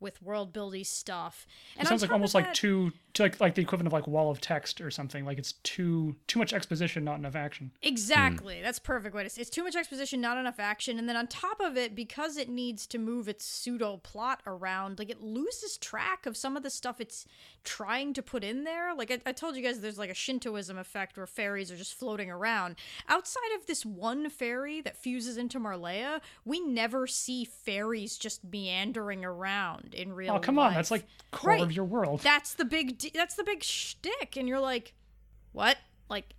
with world building stuff. And it sounds like almost that, like too, too, like like the equivalent of like wall of text or something. Like it's too too much exposition, not enough action. Exactly. Mm. That's perfect way to say. It's too much exposition, not enough action, and then on top of it, because it needs to move its pseudo plot around, like it loses track of some of the stuff it's trying to put in there. Like I, I told you guys, there's like a Shintoism effect where fairies are just floating around. Outside of this one fairy that fuses into Marleya, we never see fairies just meandering around in real. Oh come life. on, that's like core right. of your world. That's the big. That's the big shtick, and you're like, what? Like,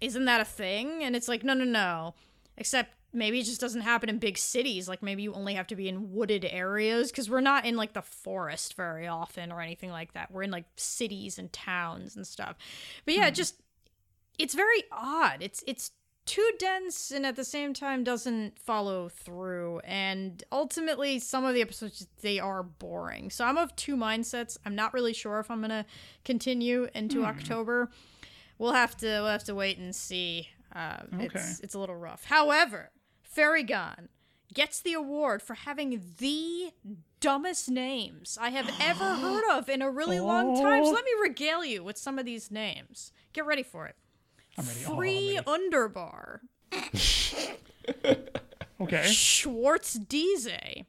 isn't that a thing? And it's like, no, no, no. Except maybe it just doesn't happen in big cities. Like maybe you only have to be in wooded areas because we're not in like the forest very often or anything like that. We're in like cities and towns and stuff. But yeah, hmm. just it's very odd. It's it's too dense and at the same time doesn't follow through and ultimately some of the episodes they are boring so i'm of two mindsets i'm not really sure if i'm gonna continue into mm. october we'll have to we'll have to wait and see uh, okay. it's it's a little rough however Fairy Gone gets the award for having the dumbest names i have ever heard of in a really oh. long time so let me regale you with some of these names get ready for it. Free oh, ready. Underbar. okay. Schwartz Dize.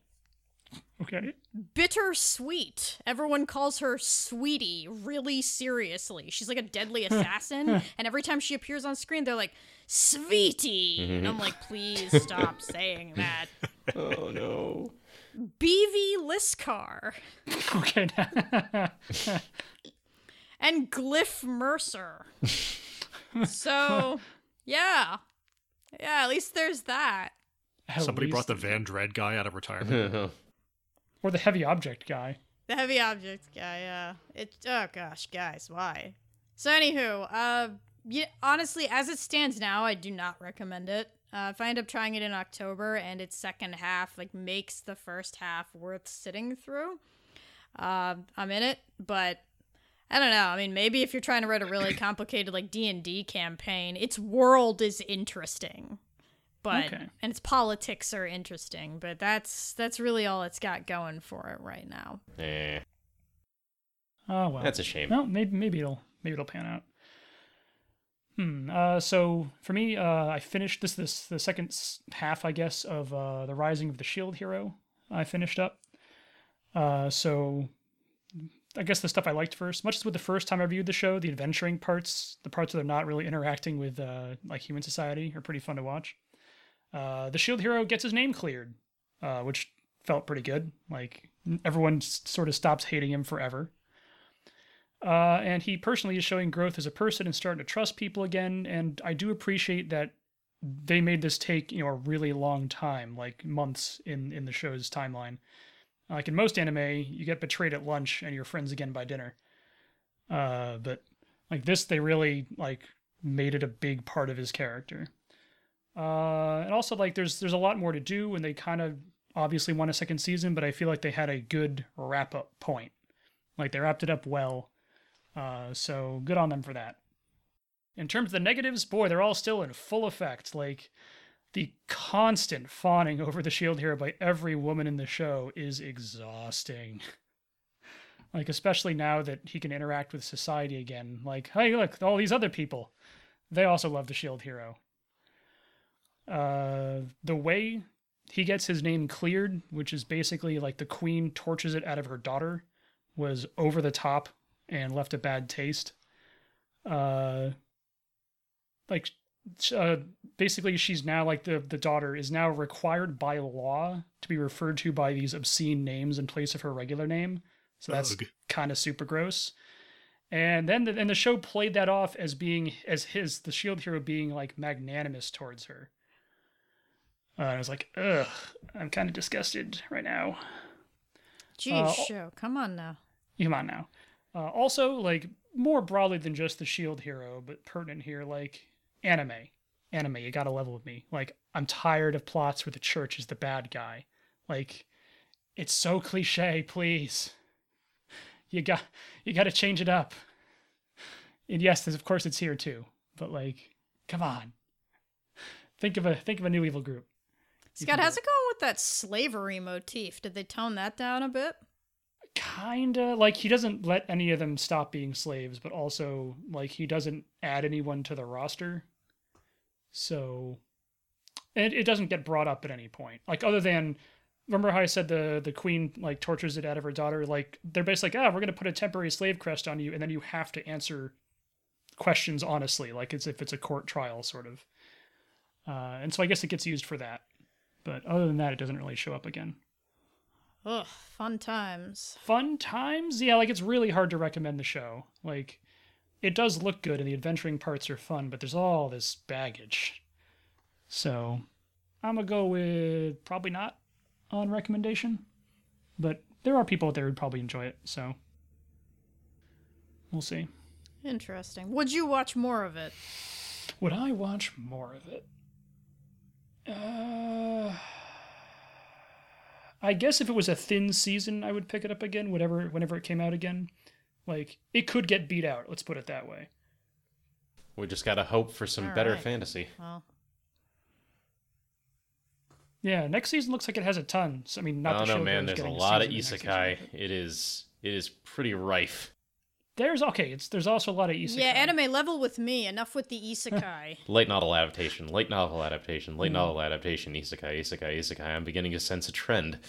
Okay. Bittersweet. Everyone calls her Sweetie really seriously. She's like a deadly assassin, and every time she appears on screen, they're like, Sweetie. Mm-hmm. And I'm like, please stop saying that. Oh no. BV Liskar. Okay. and Glyph Mercer so, yeah. Yeah, at least there's that. At Somebody least. brought the Vandread guy out of retirement. or the heavy object guy. The heavy object guy, yeah. It oh gosh, guys, why? So anywho, uh yeah, honestly, as it stands now, I do not recommend it. Uh, if I end up trying it in October and its second half like makes the first half worth sitting through, uh, I'm in it. But I don't know. I mean, maybe if you're trying to write a really complicated like D and D campaign, its world is interesting, but okay. and its politics are interesting. But that's that's really all it's got going for it right now. Eh. Oh well, that's a shame. No, maybe maybe it'll maybe it'll pan out. Hmm. Uh, so for me, uh, I finished this this the second half, I guess, of uh, the Rising of the Shield Hero. I finished up. Uh, so I guess the stuff I liked first, much as with the first time I viewed the show, the adventuring parts, the parts that are not really interacting with uh, like human society, are pretty fun to watch. Uh, the shield hero gets his name cleared, uh, which felt pretty good. Like everyone sort of stops hating him forever. Uh, and he personally is showing growth as a person and starting to trust people again. And I do appreciate that they made this take you know a really long time, like months in in the show's timeline. Like in most anime, you get betrayed at lunch and you're friends again by dinner. Uh, but like this, they really like made it a big part of his character. Uh, and also like there's there's a lot more to do, and they kind of obviously want a second season, but I feel like they had a good wrap up point. Like they wrapped it up well. Uh, so good on them for that. In terms of the negatives, boy, they're all still in full effect. Like the constant fawning over the shield hero by every woman in the show is exhausting. like especially now that he can interact with society again. Like, hey, look, all these other people, they also love the shield hero. Uh, the way he gets his name cleared, which is basically like the queen torches it out of her daughter, was over the top and left a bad taste. Uh, like uh, basically she's now like the the daughter is now required by law to be referred to by these obscene names in place of her regular name. So that's kind of super gross. And then the, and the show played that off as being as his the shield hero being like magnanimous towards her. Uh, and I was like, ugh, I'm kind of disgusted right now. Geez, uh, show, come on now. Come on now. Uh, also, like more broadly than just the shield hero, but pertinent here, like anime. Anime, you gotta level with me. Like, I'm tired of plots where the church is the bad guy. Like, it's so cliche, please. You got you gotta change it up. And yes, of course it's here too. But like, come on. Think of a think of a new evil group. You Scott, how's it going with that slavery motif? Did they tone that down a bit? Kinda like he doesn't let any of them stop being slaves, but also like he doesn't add anyone to the roster. So it it doesn't get brought up at any point. Like other than remember how I said the the queen like tortures it out of her daughter? Like they're basically like, ah, we're gonna put a temporary slave crest on you, and then you have to answer questions honestly, like as if it's a court trial sort of. Uh, and so I guess it gets used for that. But other than that, it doesn't really show up again. Ugh, fun times. Fun times? Yeah, like it's really hard to recommend the show. Like it does look good and the adventuring parts are fun, but there's all this baggage. So I'm gonna go with probably not on recommendation. But there are people out there who'd probably enjoy it, so we'll see. Interesting. Would you watch more of it? Would I watch more of it? Uh, I guess if it was a thin season, I would pick it up again. Whatever, whenever it came out again, like it could get beat out. Let's put it that way. We just gotta hope for some All better right. fantasy. Well, Yeah, next season looks like it has a ton. So, I mean, not I the don't show know, man. There's a lot of isekai. season, It is it is pretty rife. There's okay. It's there's also a lot of isekai. yeah, anime level with me. Enough with the isekai. Light novel adaptation, light novel adaptation, light Hmm. novel adaptation, isekai, isekai, isekai. I'm beginning to sense a trend.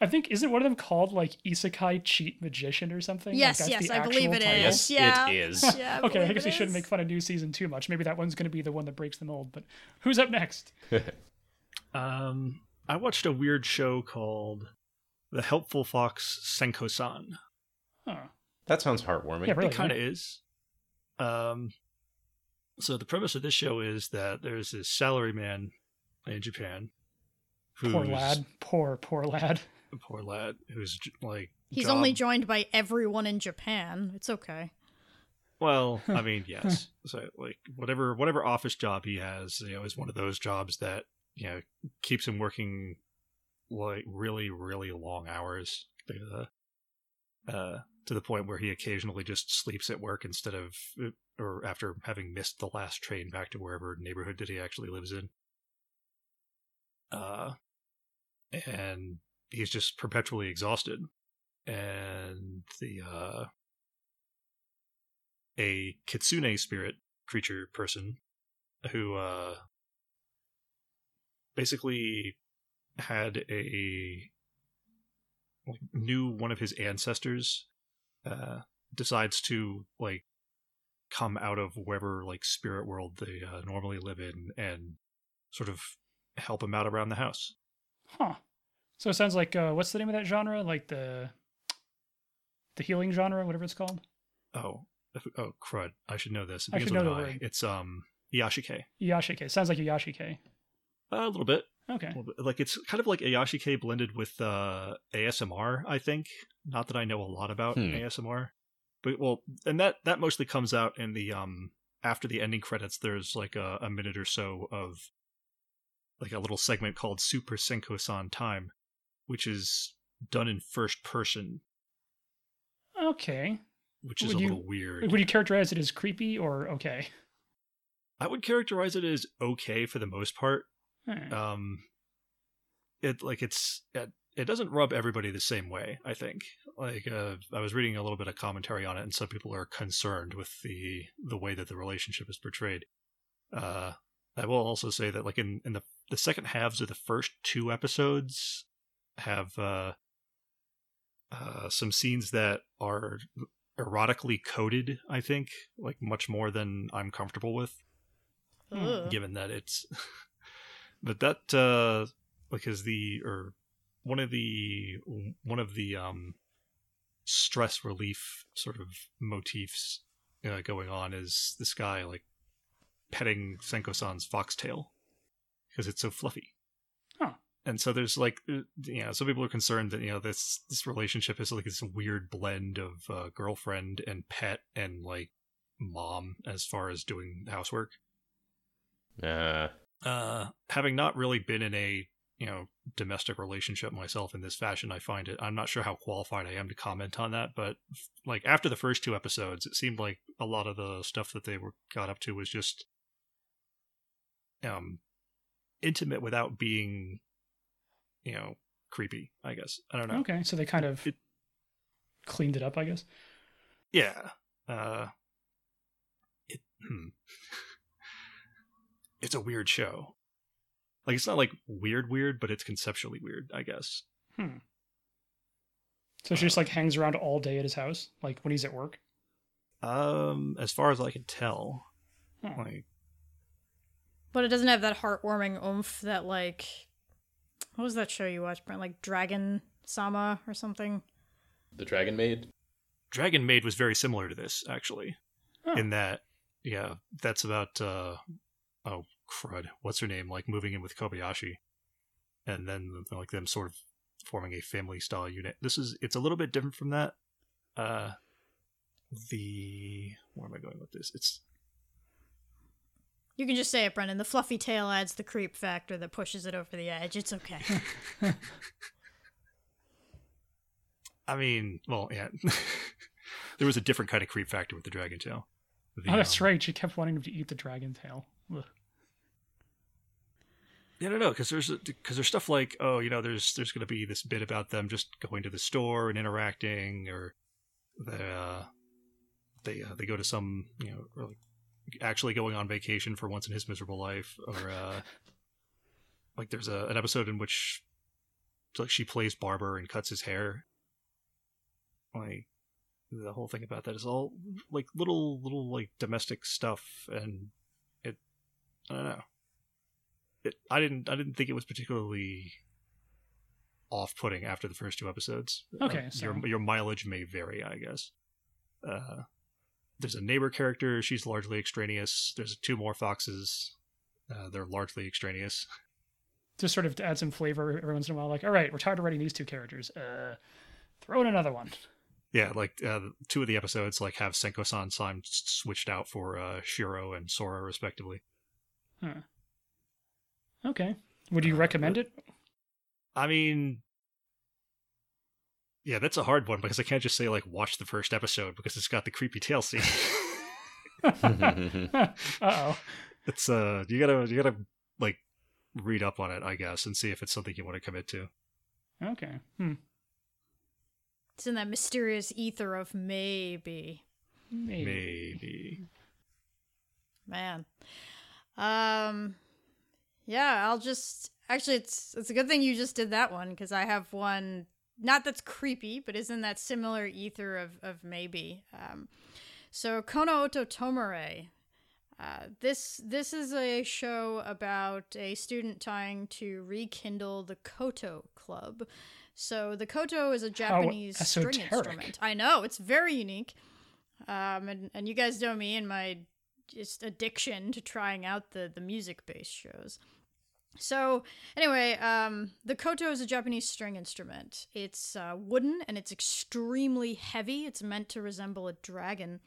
I think isn't one of them called like isekai cheat magician or something? Like, yes, that's yes, the I believe actual it title? is. Yes, yeah. it is. Yeah, Okay, I guess we shouldn't make fun of new season too much. Maybe that one's going to be the one that breaks the mold. But who's up next? Um, I watched a weird show called The Helpful Fox Senko-san. Huh. That sounds heartwarming. Yeah, really. It kind of is. Um, so the premise of this show is that there's this salaryman in Japan. Poor lad. Poor, poor lad. Poor lad. Who's like. He's job- only joined by everyone in Japan. It's okay. Well, I mean, yes. so like whatever whatever office job he has, you know, is one of those jobs that you know keeps him working like really really long hours. Uh, uh, to the point where he occasionally just sleeps at work instead of or after having missed the last train back to wherever neighborhood that he actually lives in. Uh, and he's just perpetually exhausted. And the uh a kitsune spirit creature person who uh basically had a like, knew one of his ancestors uh decides to like come out of wherever like spirit world they uh, normally live in and sort of help him out around the house Huh. So it sounds like uh, what's the name of that genre? Like the the healing genre, whatever it's called. oh oh crud i should know this I should know the word. it's um yashike Yashike. Sounds like a Yashike. a little bit Okay. Well, like it's kind of like Iyashikei blended with uh, ASMR. I think. Not that I know a lot about Hmm. ASMR, but well, and that that mostly comes out in the um after the ending credits. There's like a, a minute or so of like a little segment called Super Senko-san Time, which is done in first person, Okay. which is Would a you- little weird. Would you characterize it as creepy or okay? I would characterize it as okay for the most part. Eh. um it like it's it, it doesn't rub everybody the same way i think like uh, i was reading a little bit of commentary on it and some people are concerned with the the way that the relationship is portrayed uh i will also say that like in in the the second halves of the first two episodes have uh uh some scenes that are erotically coded i think like much more than i'm comfortable with. Ugh. given that it's but that uh because the or one of the one of the um stress relief sort of motifs uh, going on is this guy like petting Senko-san's foxtail because it's so fluffy. And so there's like uh, you know some people are concerned that you know this this relationship is like this weird blend of uh, girlfriend and pet and like mom as far as doing housework Uh, uh, having not really been in a you know domestic relationship myself in this fashion. I find it. I'm not sure how qualified I am to comment on that, but like after the first two episodes, it seemed like a lot of the stuff that they were got up to was just um intimate without being you know creepy. I guess I don't know. Okay, so they kind of It- cleaned it up, I guess. Yeah. Uh it hmm. It's a weird show. Like it's not like weird weird, but it's conceptually weird, I guess. Hmm. So she just like hangs around all day at his house, like when he's at work. Um as far as I can tell, Hmm. like But it doesn't have that heartwarming oomph that like what was that show you watched, Brent? Like Dragon Sama or something? The Dragon Maid. Dragon Maid was very similar to this actually. Oh. In that yeah, that's about uh oh crud. What's her name? Like moving in with Kobayashi. And then like them sort of forming a family style unit. This is it's a little bit different from that. Uh the where am I going with this? It's You can just say it, Brendan. The fluffy tail adds the creep factor that pushes it over the edge. It's okay. I mean, well, yeah. there was a different kind of creep factor with the dragon tail. The, oh, that's um, right. She kept wanting him to eat the dragon tail. Ugh. Yeah, no, no, because there's because there's stuff like oh, you know, there's there's going to be this bit about them just going to the store and interacting, or the uh, they uh, they go to some you know or like actually going on vacation for once in his miserable life, or uh, like there's a, an episode in which like she plays barber and cuts his hair. Like the whole thing about that is all like little little like domestic stuff, and it I don't know it, I didn't I didn't think it was particularly off-putting after the first two episodes. Okay, Uh, so- your your mileage may vary, I guess. Uh, there's a neighbor character; she's largely extraneous. There's two more foxes; uh, they're largely extraneous. Just sort of to add some flavor every once in a while. Like, all right, we're tired of writing these two characters. Uh, throw in another one. Yeah, like uh, two of the episodes like have Senko-san sign switched out for uh, Shiro and Sora, respectively. Huh. Okay. Would you recommend it? I mean, yeah, that's a hard one because I can't just say like watch the first episode because it's got the creepy tail scene. uh oh. it's uh you gotta you gotta like read up on it i guess and see if it's something you want to commit to Okay. Hmm. it's in that mysterious ether of maybe. Maybe. maybe Man. Um yeah, I'll just actually it's it's a good thing you just did that one because I have one not that's creepy, but is in that similar ether of, of maybe. Um so Kono Oto Tomare. Uh, this this is a show about a student trying to rekindle the Koto Club. So the Koto is a Japanese string instrument. I know it's very unique. Um, and, and you guys know me and my just addiction to trying out the the music based shows. So anyway, um, the koto is a Japanese string instrument. It's uh, wooden and it's extremely heavy. It's meant to resemble a dragon.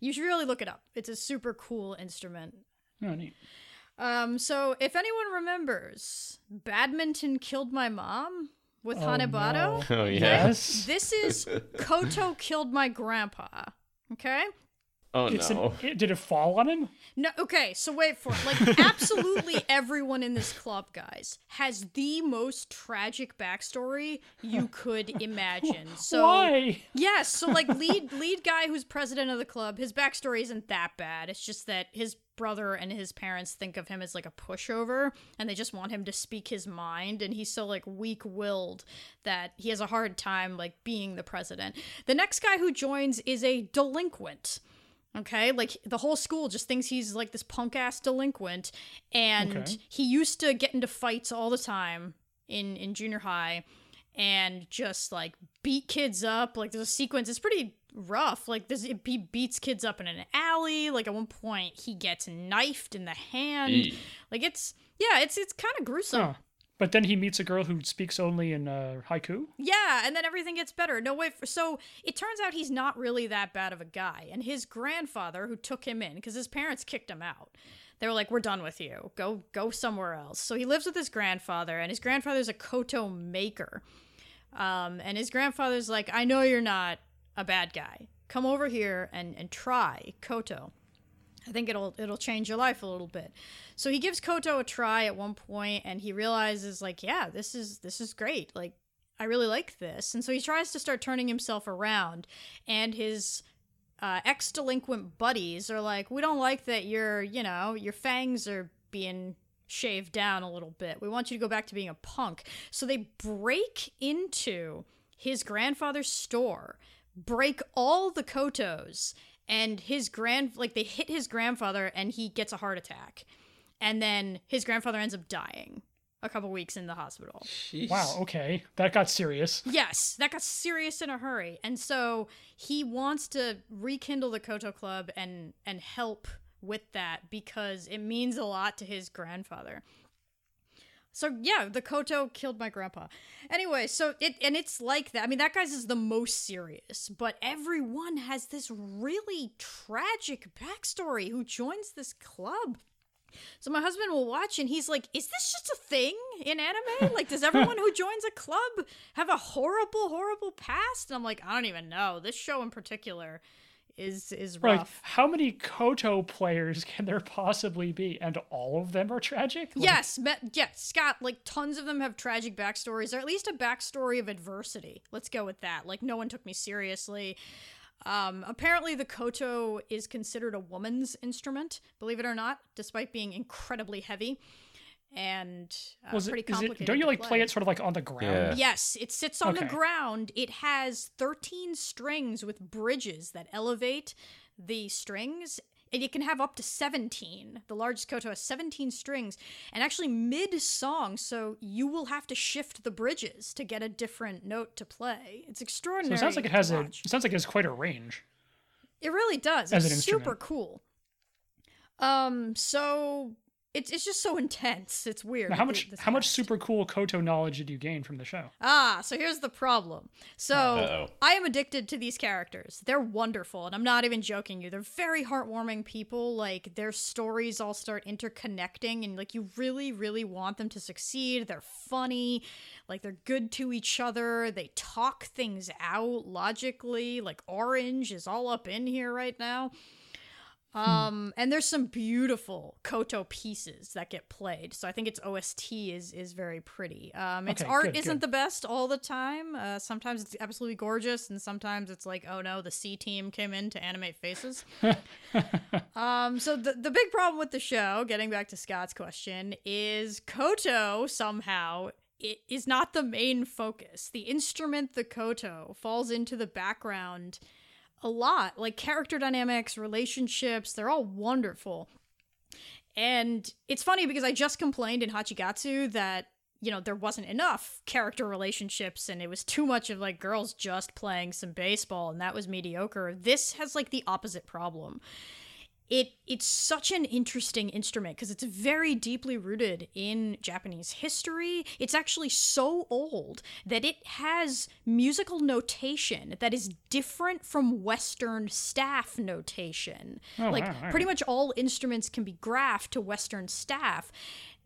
You should really look it up. It's a super cool instrument. Oh, neat. Um, so if anyone remembers, badminton killed my mom with Oh, Hanebado. no. Oh. Yes. This is Koto killed my grandpa. Okay. Oh It's an- it- did it fall on him? No, okay, so wait for it. Like, absolutely everyone in this club, guys, has the most tragic backstory you could imagine. So, Why? yes, so like lead lead guy who's president of the club, his backstory isn't that bad. It's just that his brother and his parents think of him as like a pushover, and they just want him to speak his mind, and he's so like weak willed that he has a hard time like being the president. The next guy who joins is a delinquent. Okay, like the whole school just thinks he's like this punk ass delinquent, and Okay. he used to get into fights all the time in in junior high, and just like beat kids up. Like there's a sequence, it's pretty rough. Like this, he beats kids up in an alley. Like at one point, he gets knifed in the hand. Eee. Like it's yeah, it's it's kind of gruesome. Oh. But then he meets a girl who speaks only in uh, haiku. Yeah, and then everything gets better. No way. So it turns out he's not really that bad of a guy. And his grandfather, who took him in, because his parents kicked him out, they were like, "We're done with you. Go go somewhere else." So he lives with his grandfather, and his grandfather's a koto maker. Um, and his grandfather's like, "I know you're not a bad guy. Come over here and and try koto. I think it'll it'll change your life a little bit." So he gives koto a try at one point, and he realizes like, "Yeah, this is this is great. Like, I really like this." And so he tries to start turning himself around, and his uh, ex delinquent buddies are like, we don't like that your, you know, your fangs are being shaved down a little bit. We want you to go back to being a punk. So they break into his grandfather's store, break all the kotos, and his grand, like, they hit his grandfather and he gets a heart attack. And then his grandfather ends up dying a couple weeks in the hospital. Jeez. Wow, okay. That got serious. Yes, that got serious in a hurry. And so he wants to rekindle the Koto Club and and help with that because it means a lot to his grandfather. So yeah, the Koto killed my grandpa. Anyway, so it and it's like that. I mean, that guy's is the most serious, but everyone has this really tragic backstory who joins this club. So my husband will watch and he's like, "Is this just a thing in anime? Like, does everyone who joins a club have a horrible, horrible past?" And I'm like, "I don't even know. This show in particular is is Like, rough." how many Koto players can there possibly be? And all of them are tragic? Like, Yes, me- yes, Scott. Like tons of them have tragic backstories, or at least a backstory of adversity. Let's go with that. Like no one took me seriously. Um, apparently, the koto is considered a woman's instrument, believe it or not, despite being incredibly heavy and uh, Was it, pretty is it, complicated. don't you like play it sort of like on the ground? Yeah. Yes, it sits on the ground. It has 13 strings with bridges that elevate the strings. And it can have up to 17. The largest koto has 17 strings. And actually, mid song, so you will have to shift the bridges to get a different note to play. It's extraordinary. So extraordinary. it sounds like it has a. It sounds like it has quite a range. It really does. As It's an super instrument. cool. Um, so it's it's just so intense. It's weird. Now, how much this how much super cool Koto knowledge did you gain from the show? Ah, so here's the problem. So Uh-oh. I am addicted to these characters. They're wonderful, and I'm not even joking you. They're very heartwarming people. Like their stories all start interconnecting, and like you really, really want them to succeed. They're funny, like they're good to each other. They talk things out logically. Like Orange is all up in here right now. Um, and there's some beautiful Koto pieces that get played. So I think its OST is is very pretty. Um, its Okay, art good, isn't good. the best all the time. Uh, sometimes it's absolutely gorgeous, and sometimes it's like, oh no, the C team came in to animate faces. um, so the the big problem with the show, getting back to Scott's question, is Koto somehow it is not the main focus. The instrument, the koto, falls into the background a lot. Like character dynamics, relationships, they're all wonderful. And it's funny because I just complained in Hachigatsu that, you know, there wasn't enough character relationships and it was too much of like girls just playing some baseball and that was mediocre. This has like the opposite problem it it's such an interesting instrument because it's very deeply rooted in Japanese history. It's actually so old that it has musical notation that is different from Western staff notation. Oh, like wow, pretty much all instruments can be graphed to Western staff.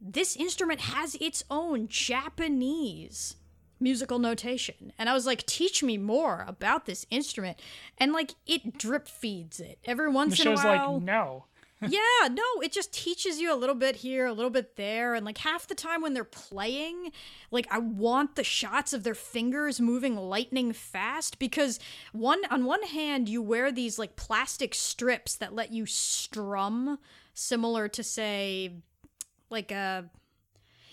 This instrument has its own Japanese musical notation. And I was like, teach me more about this instrument. And like it drip feeds it every The once in a while. It show's while. like, no. yeah, no, it just teaches you a little bit here, a little bit there. And like half the time when they're playing, like I want the shots of their fingers moving lightning fast because one on one hand you wear these like plastic strips that let you strum similar to say like a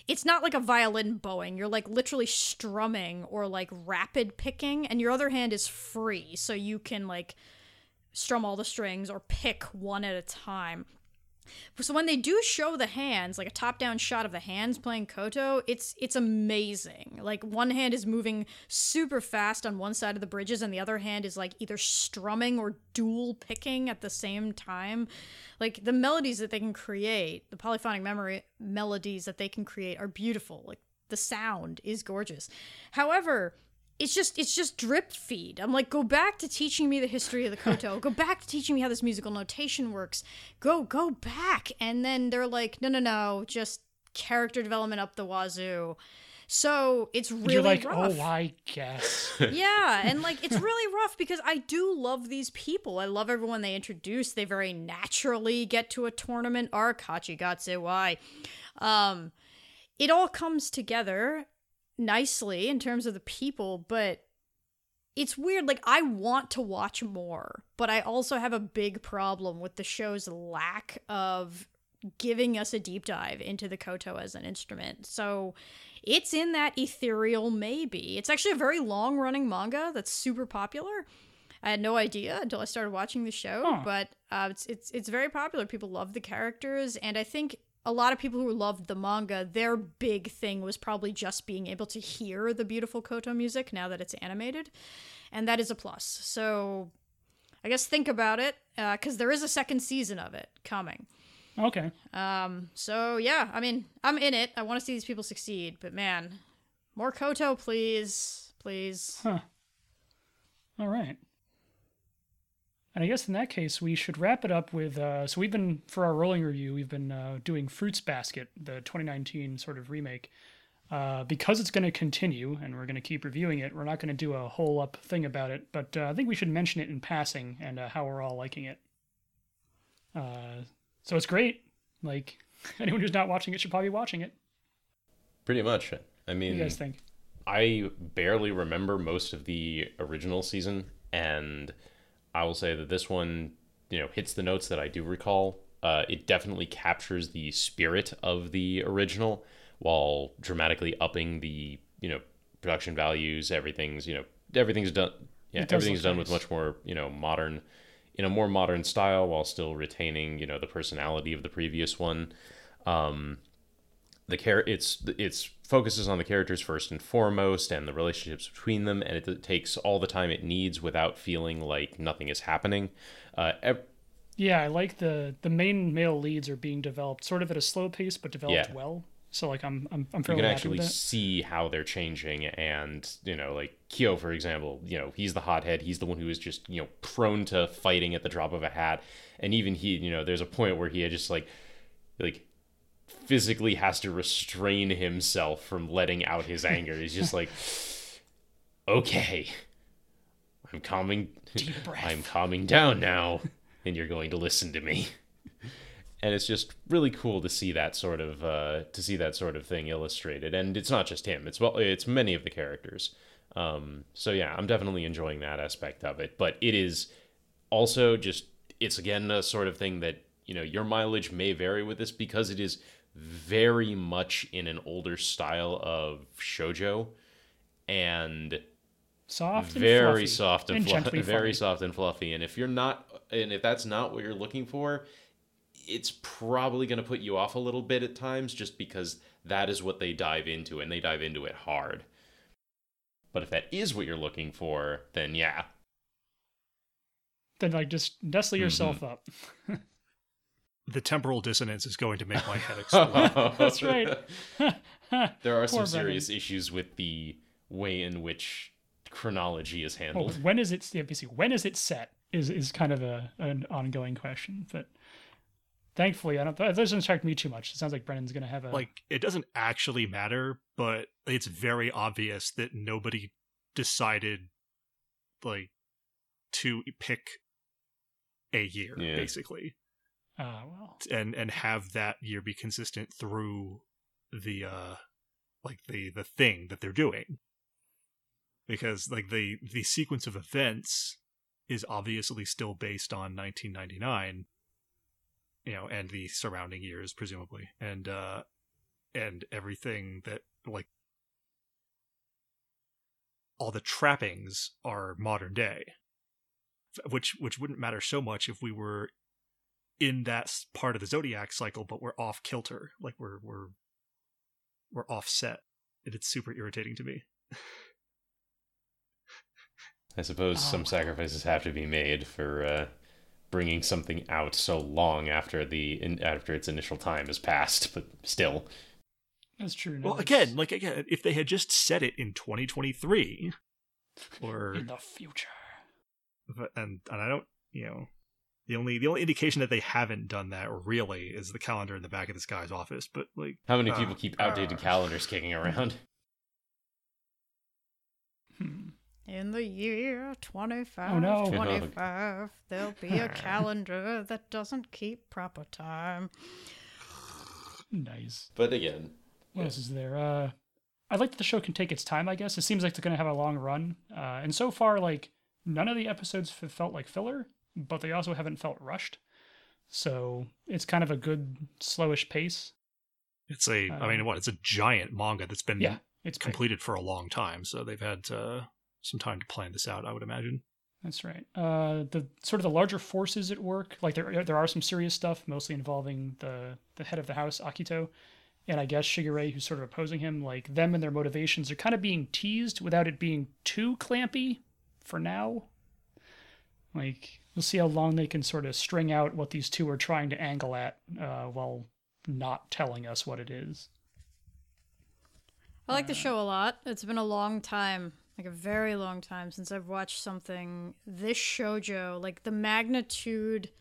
it's not like a violin bowing. You're like literally strumming or like rapid picking, and your other hand is free, so you can like strum all the strings or pick one at a time. So when they do show the hands, like a top-down shot of the hands playing koto, it's it's amazing. Like one hand is moving super fast on one side of the bridges and the other hand is like either strumming or dual picking at the same time. Like the melodies that they can create, the polyphonic memory melodies that they can create are beautiful. Like the sound is gorgeous. However, it's just it's just drip feed. I'm like, go back to teaching me the history of the koto. go back to teaching me how this musical notation works. Go go back. And then they're like, no no no, just character development up the wazoo. So it's really You're like, rough. oh, I guess. yeah, and like it's really rough because I do love these people. I love everyone they introduce. They very naturally get to a tournament arc. Hachigatsu, why? Um, it all comes together nicely in terms of the people, but it's weird. Like I want to watch more, but I also have a big problem with the show's lack of giving us a deep dive into the koto as an instrument. So it's in that ethereal maybe. It's actually a very long running manga that's super popular. I had no idea until I started watching the show, Huh. but uh, it's it's it's very popular. People love the characters, and I think a lot of people who loved the manga, their big thing was probably just being able to hear the beautiful koto music now that it's animated, and that is a plus. So, I guess think about it, because there is a second season of it coming. Okay. Um, so yeah, I mean, I'm in it. I want to see these people succeed, but man, more Koto, please, please. Huh. All right. And I guess in that case, we should wrap it up with. Uh, so we've been for our rolling review, we've been uh, doing Fruits Basket, the 2019 sort of remake. Uh, because it's going to continue, and we're going to keep reviewing it. We're not going to do a whole up thing about it, but uh, I think we should mention it in passing and uh, how we're all liking it. Uh, so it's great. Like anyone who's not watching it should probably be watching it. Pretty much. I What mean, you guys think? I barely remember most of the original season, and I will say that this one, you know, hits the notes that I do recall. Uh, it definitely captures the spirit of the original while dramatically upping the, you know, production values. Everything's, you know, everything's done. Yeah, everything's done with much more, you know, modern, in a more modern style while still retaining, you know, the personality of the previous one. Um, the char- it's it's focuses on the characters first and foremost and the relationships between them and it, takes all the time it needs without feeling like nothing is happening uh, ev- Yeah, I like the the main male leads are being developed sort of at a slow pace, but developed Yeah. well. So like I'm I'm I'm you fairly can happy actually it. see how they're changing and you know like kyo for example you know he's the hothead he's the one who is just you know prone to fighting at the drop of a hat and even he you know there's a point where he had just like like physically has to restrain himself from letting out his anger he's just like okay i'm calming Deep breath. i'm calming down now and you're going to listen to me and it's just really cool to see that sort of uh, to see that sort of thing illustrated. And it's not just him; it's well, it's many of the characters. Um, so yeah, I'm definitely enjoying that aspect of it. But it is also just it's again a sort of thing that you know your mileage may vary with this because it is very much in an older style of shojo and Soft very fluffy. soft and, and fluffy, very soft and fluffy. And if you're not, and if that's not what you're looking for, it's probably going to put you off a little bit at times, just because that is what they dive into, and they dive into it hard. But if that is what you're looking for, then yeah, Then like just nestle yourself Mm-hmm. up. The temporal dissonance is going to make my head explode. That's right. there are Poor some Brendan. serious issues with the way in which chronology is Well, handled. when is it? Yeah, basically, when is it set? Is is kind of a an ongoing question, but thankfully, I don't. That doesn't attract me too much. It sounds like Brendan's gonna have a like it doesn't actually matter, but it's very obvious that nobody decided like to pick a year Yeah. basically Ah, well, and and have that year be consistent through the uh like the the thing that they're doing. Because like the the sequence of events is obviously still based on 1999 you know and the surrounding years presumably. And uh and everything that like all the trappings are modern day. Which which wouldn't matter so much if we were in that part of the zodiac cycle but we're off kilter like we're we're we're offset and it's super irritating to me I suppose Oh. some sacrifices have to be made for uh, bringing something out so long after the in, after its initial time has passed. But still, that's true. no, well that's- again like again if they had just said it in 2023 or In the future. but- and and I don't you know the only the only indication that they haven't done that really is the calendar in the back of this guy's office. But like, How many uh, people keep outdated uh, calendars kicking around? Hmm. In the year 25, Oh, no. 25, there'll be a calendar that doesn't keep proper time. Nice. But again, What else is there? Uh, I like that the show can take its time. I guess it seems like it's going to have a long run, uh, and so far, like none of the episodes have felt like filler, but they also haven't felt rushed. So it's kind of a good slowish pace. It's a I Uh, mean, what? It's a giant manga that's been Yeah, it's big. completed for a long time, so they've had uh, some time to plan this out. I would imagine. That's right. Uh, the sort of the larger forces at work, like there there are some serious stuff, mostly involving the the head of the house, Akito, and I guess Shigure, who's sort of opposing him. Like them and their motivations are kind of being teased without it being too clampy, for now. Like we'll see how long they can sort of string out what these two are trying to angle at, uh, while not telling us what it is. I like the show a lot. It's been a long time, like a very long time since I've watched something this shojo, like the magnitude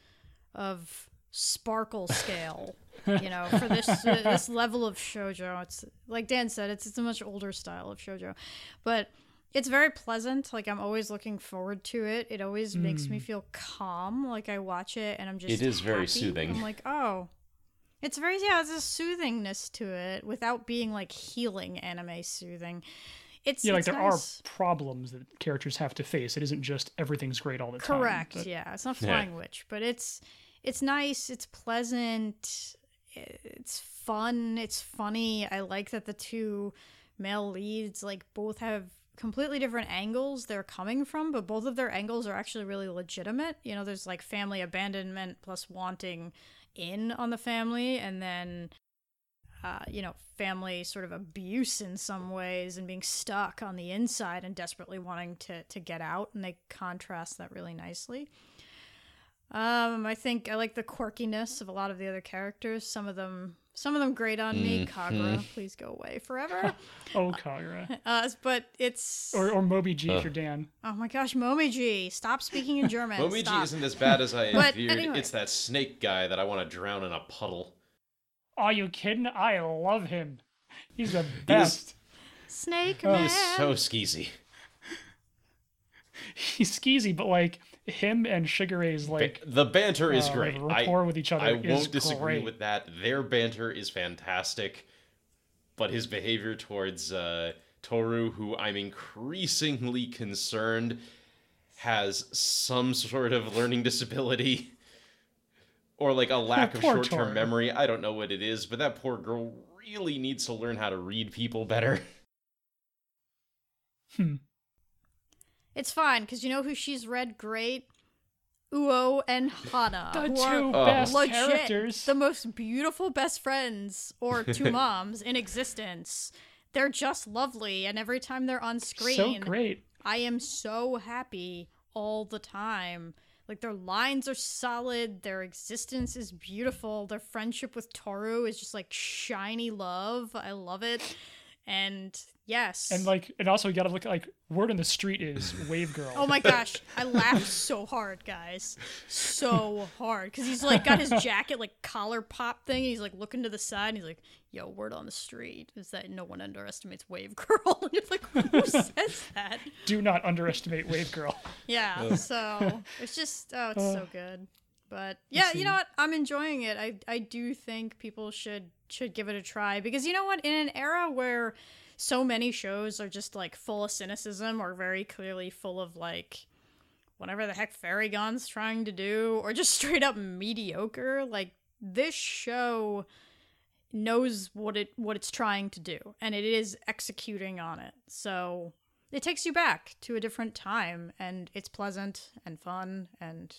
of sparkle scale. you know, for this uh, this level of shojo, it's like Dan said, it's it's a much older style of shojo, but it's very pleasant. Like I'm always looking forward to it. It always makes me hmm. feel calm. Like I watch it and I'm just It is very soothing. I'm like, oh, it's very yeah, it's a soothingness to it without being like healing anime soothing. It's Yeah, like there nice. are problems that characters have to face. It isn't just everything's great all the time. correct. but- Yeah, it's not Yeah. flying witch, but it's it's nice. It's pleasant. It's fun. It's funny. I like that the two male leads like both have completely different angles they're coming from, but both of their angles are actually really legitimate. You know, there's like family abandonment plus wanting in on the family, and then uh, you know, family sort of abuse in some ways and being stuck on the inside and desperately wanting to to get out, and they contrast that really nicely. Um, I think I like the quirkiness of a lot of the other characters. Some of them, some of them grate on me. Kagura, please go away forever. Oh, Kagura. uh, but it's or or Momiji Uh. for Dan. oh my gosh, Momiji, stop speaking in German. Momiji stop. isn't as bad as I But feared. anyway. It's that snake guy that I want to drown in a puddle. Are you kidding? I love him. He's the He is- best. Snake Oh, He man. is so skeezy. He's skeezy, but like him and Shigure's like Ba- the banter is uh, great. rapport with each other I won't disagree great. with that. Their banter is fantastic, but his behavior towards uh, Toru, who I'm increasingly concerned has some sort of learning disability or like a lack of short-term Toru. memory. I don't know what it is, but that poor girl really needs to learn how to read people better. It's fine because you know who she's read great. Uo and Hana, the who are two best legit characters. the most beautiful best friends or two moms in existence. They're just lovely, and every time they're on screen, so great. I am so happy all the time. Like their lines are solid, their existence is beautiful, their friendship with Toru is just like shiny love. I love it. And yes. And like, and also you gotta look at like word on the street is Wave Girl. Oh my gosh, I laughed so hard, guys. So hard. Because he's like got his jacket, like collar pop thing. And he's like looking to the side and he's like, yo, word on the street is that no one underestimates Wave Girl. And you're like, who says that? Do not underestimate Wave Girl. Yeah, so it's just, oh, it's so uh, good. But yeah, you know what? I'm enjoying it. I, I do think people should should give it a try because you know what? In an era where so many shows are just like full of cynicism or very clearly full of like whatever the heck Fairy Gone's trying to do or just straight up mediocre, like this show knows what it what it's trying to do and it is executing on it. So it takes you back to a different time and it's pleasant and fun and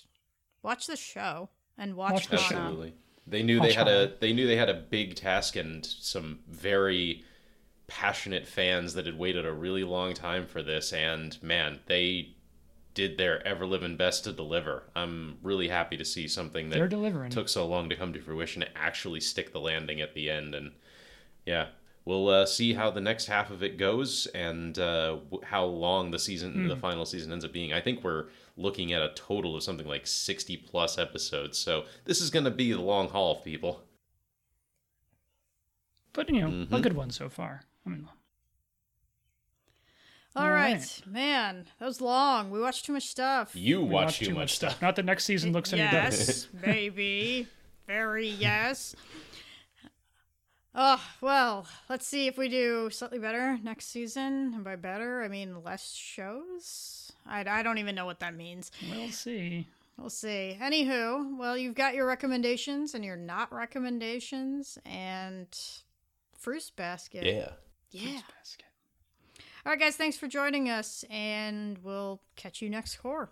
watch the show and watch, Watch the show. Absolutely. They knew I'll they had a they knew they had a big task and some very passionate fans that had waited a really long time for this and man, they did their ever living best to deliver. I'm really happy to see something that took so long to come to fruition actually stick the landing at the end and yeah. we'll uh, see how the next half of it goes and uh, w- how long the season, the final season, ends up being. I think we're looking at a total of something like sixty plus episodes. So this is going to be the long haul, people. But you know, a Mhm. good one so far. I mean, All All right. right. man, that was long. We watched too much stuff. You we watch watched too much stuff. Not that next season looks any better. yes, maybe. Very yes. Oh, well, let's see if we do slightly better next season. And by better, I mean less shows. I, I don't even know what that means. We'll see. We'll see. Anywho, well, you've got your recommendations and your not recommendations and Fruit Basket. Yeah. Yeah. Basket. All right, guys, thanks for joining us, and we'll catch you next cour.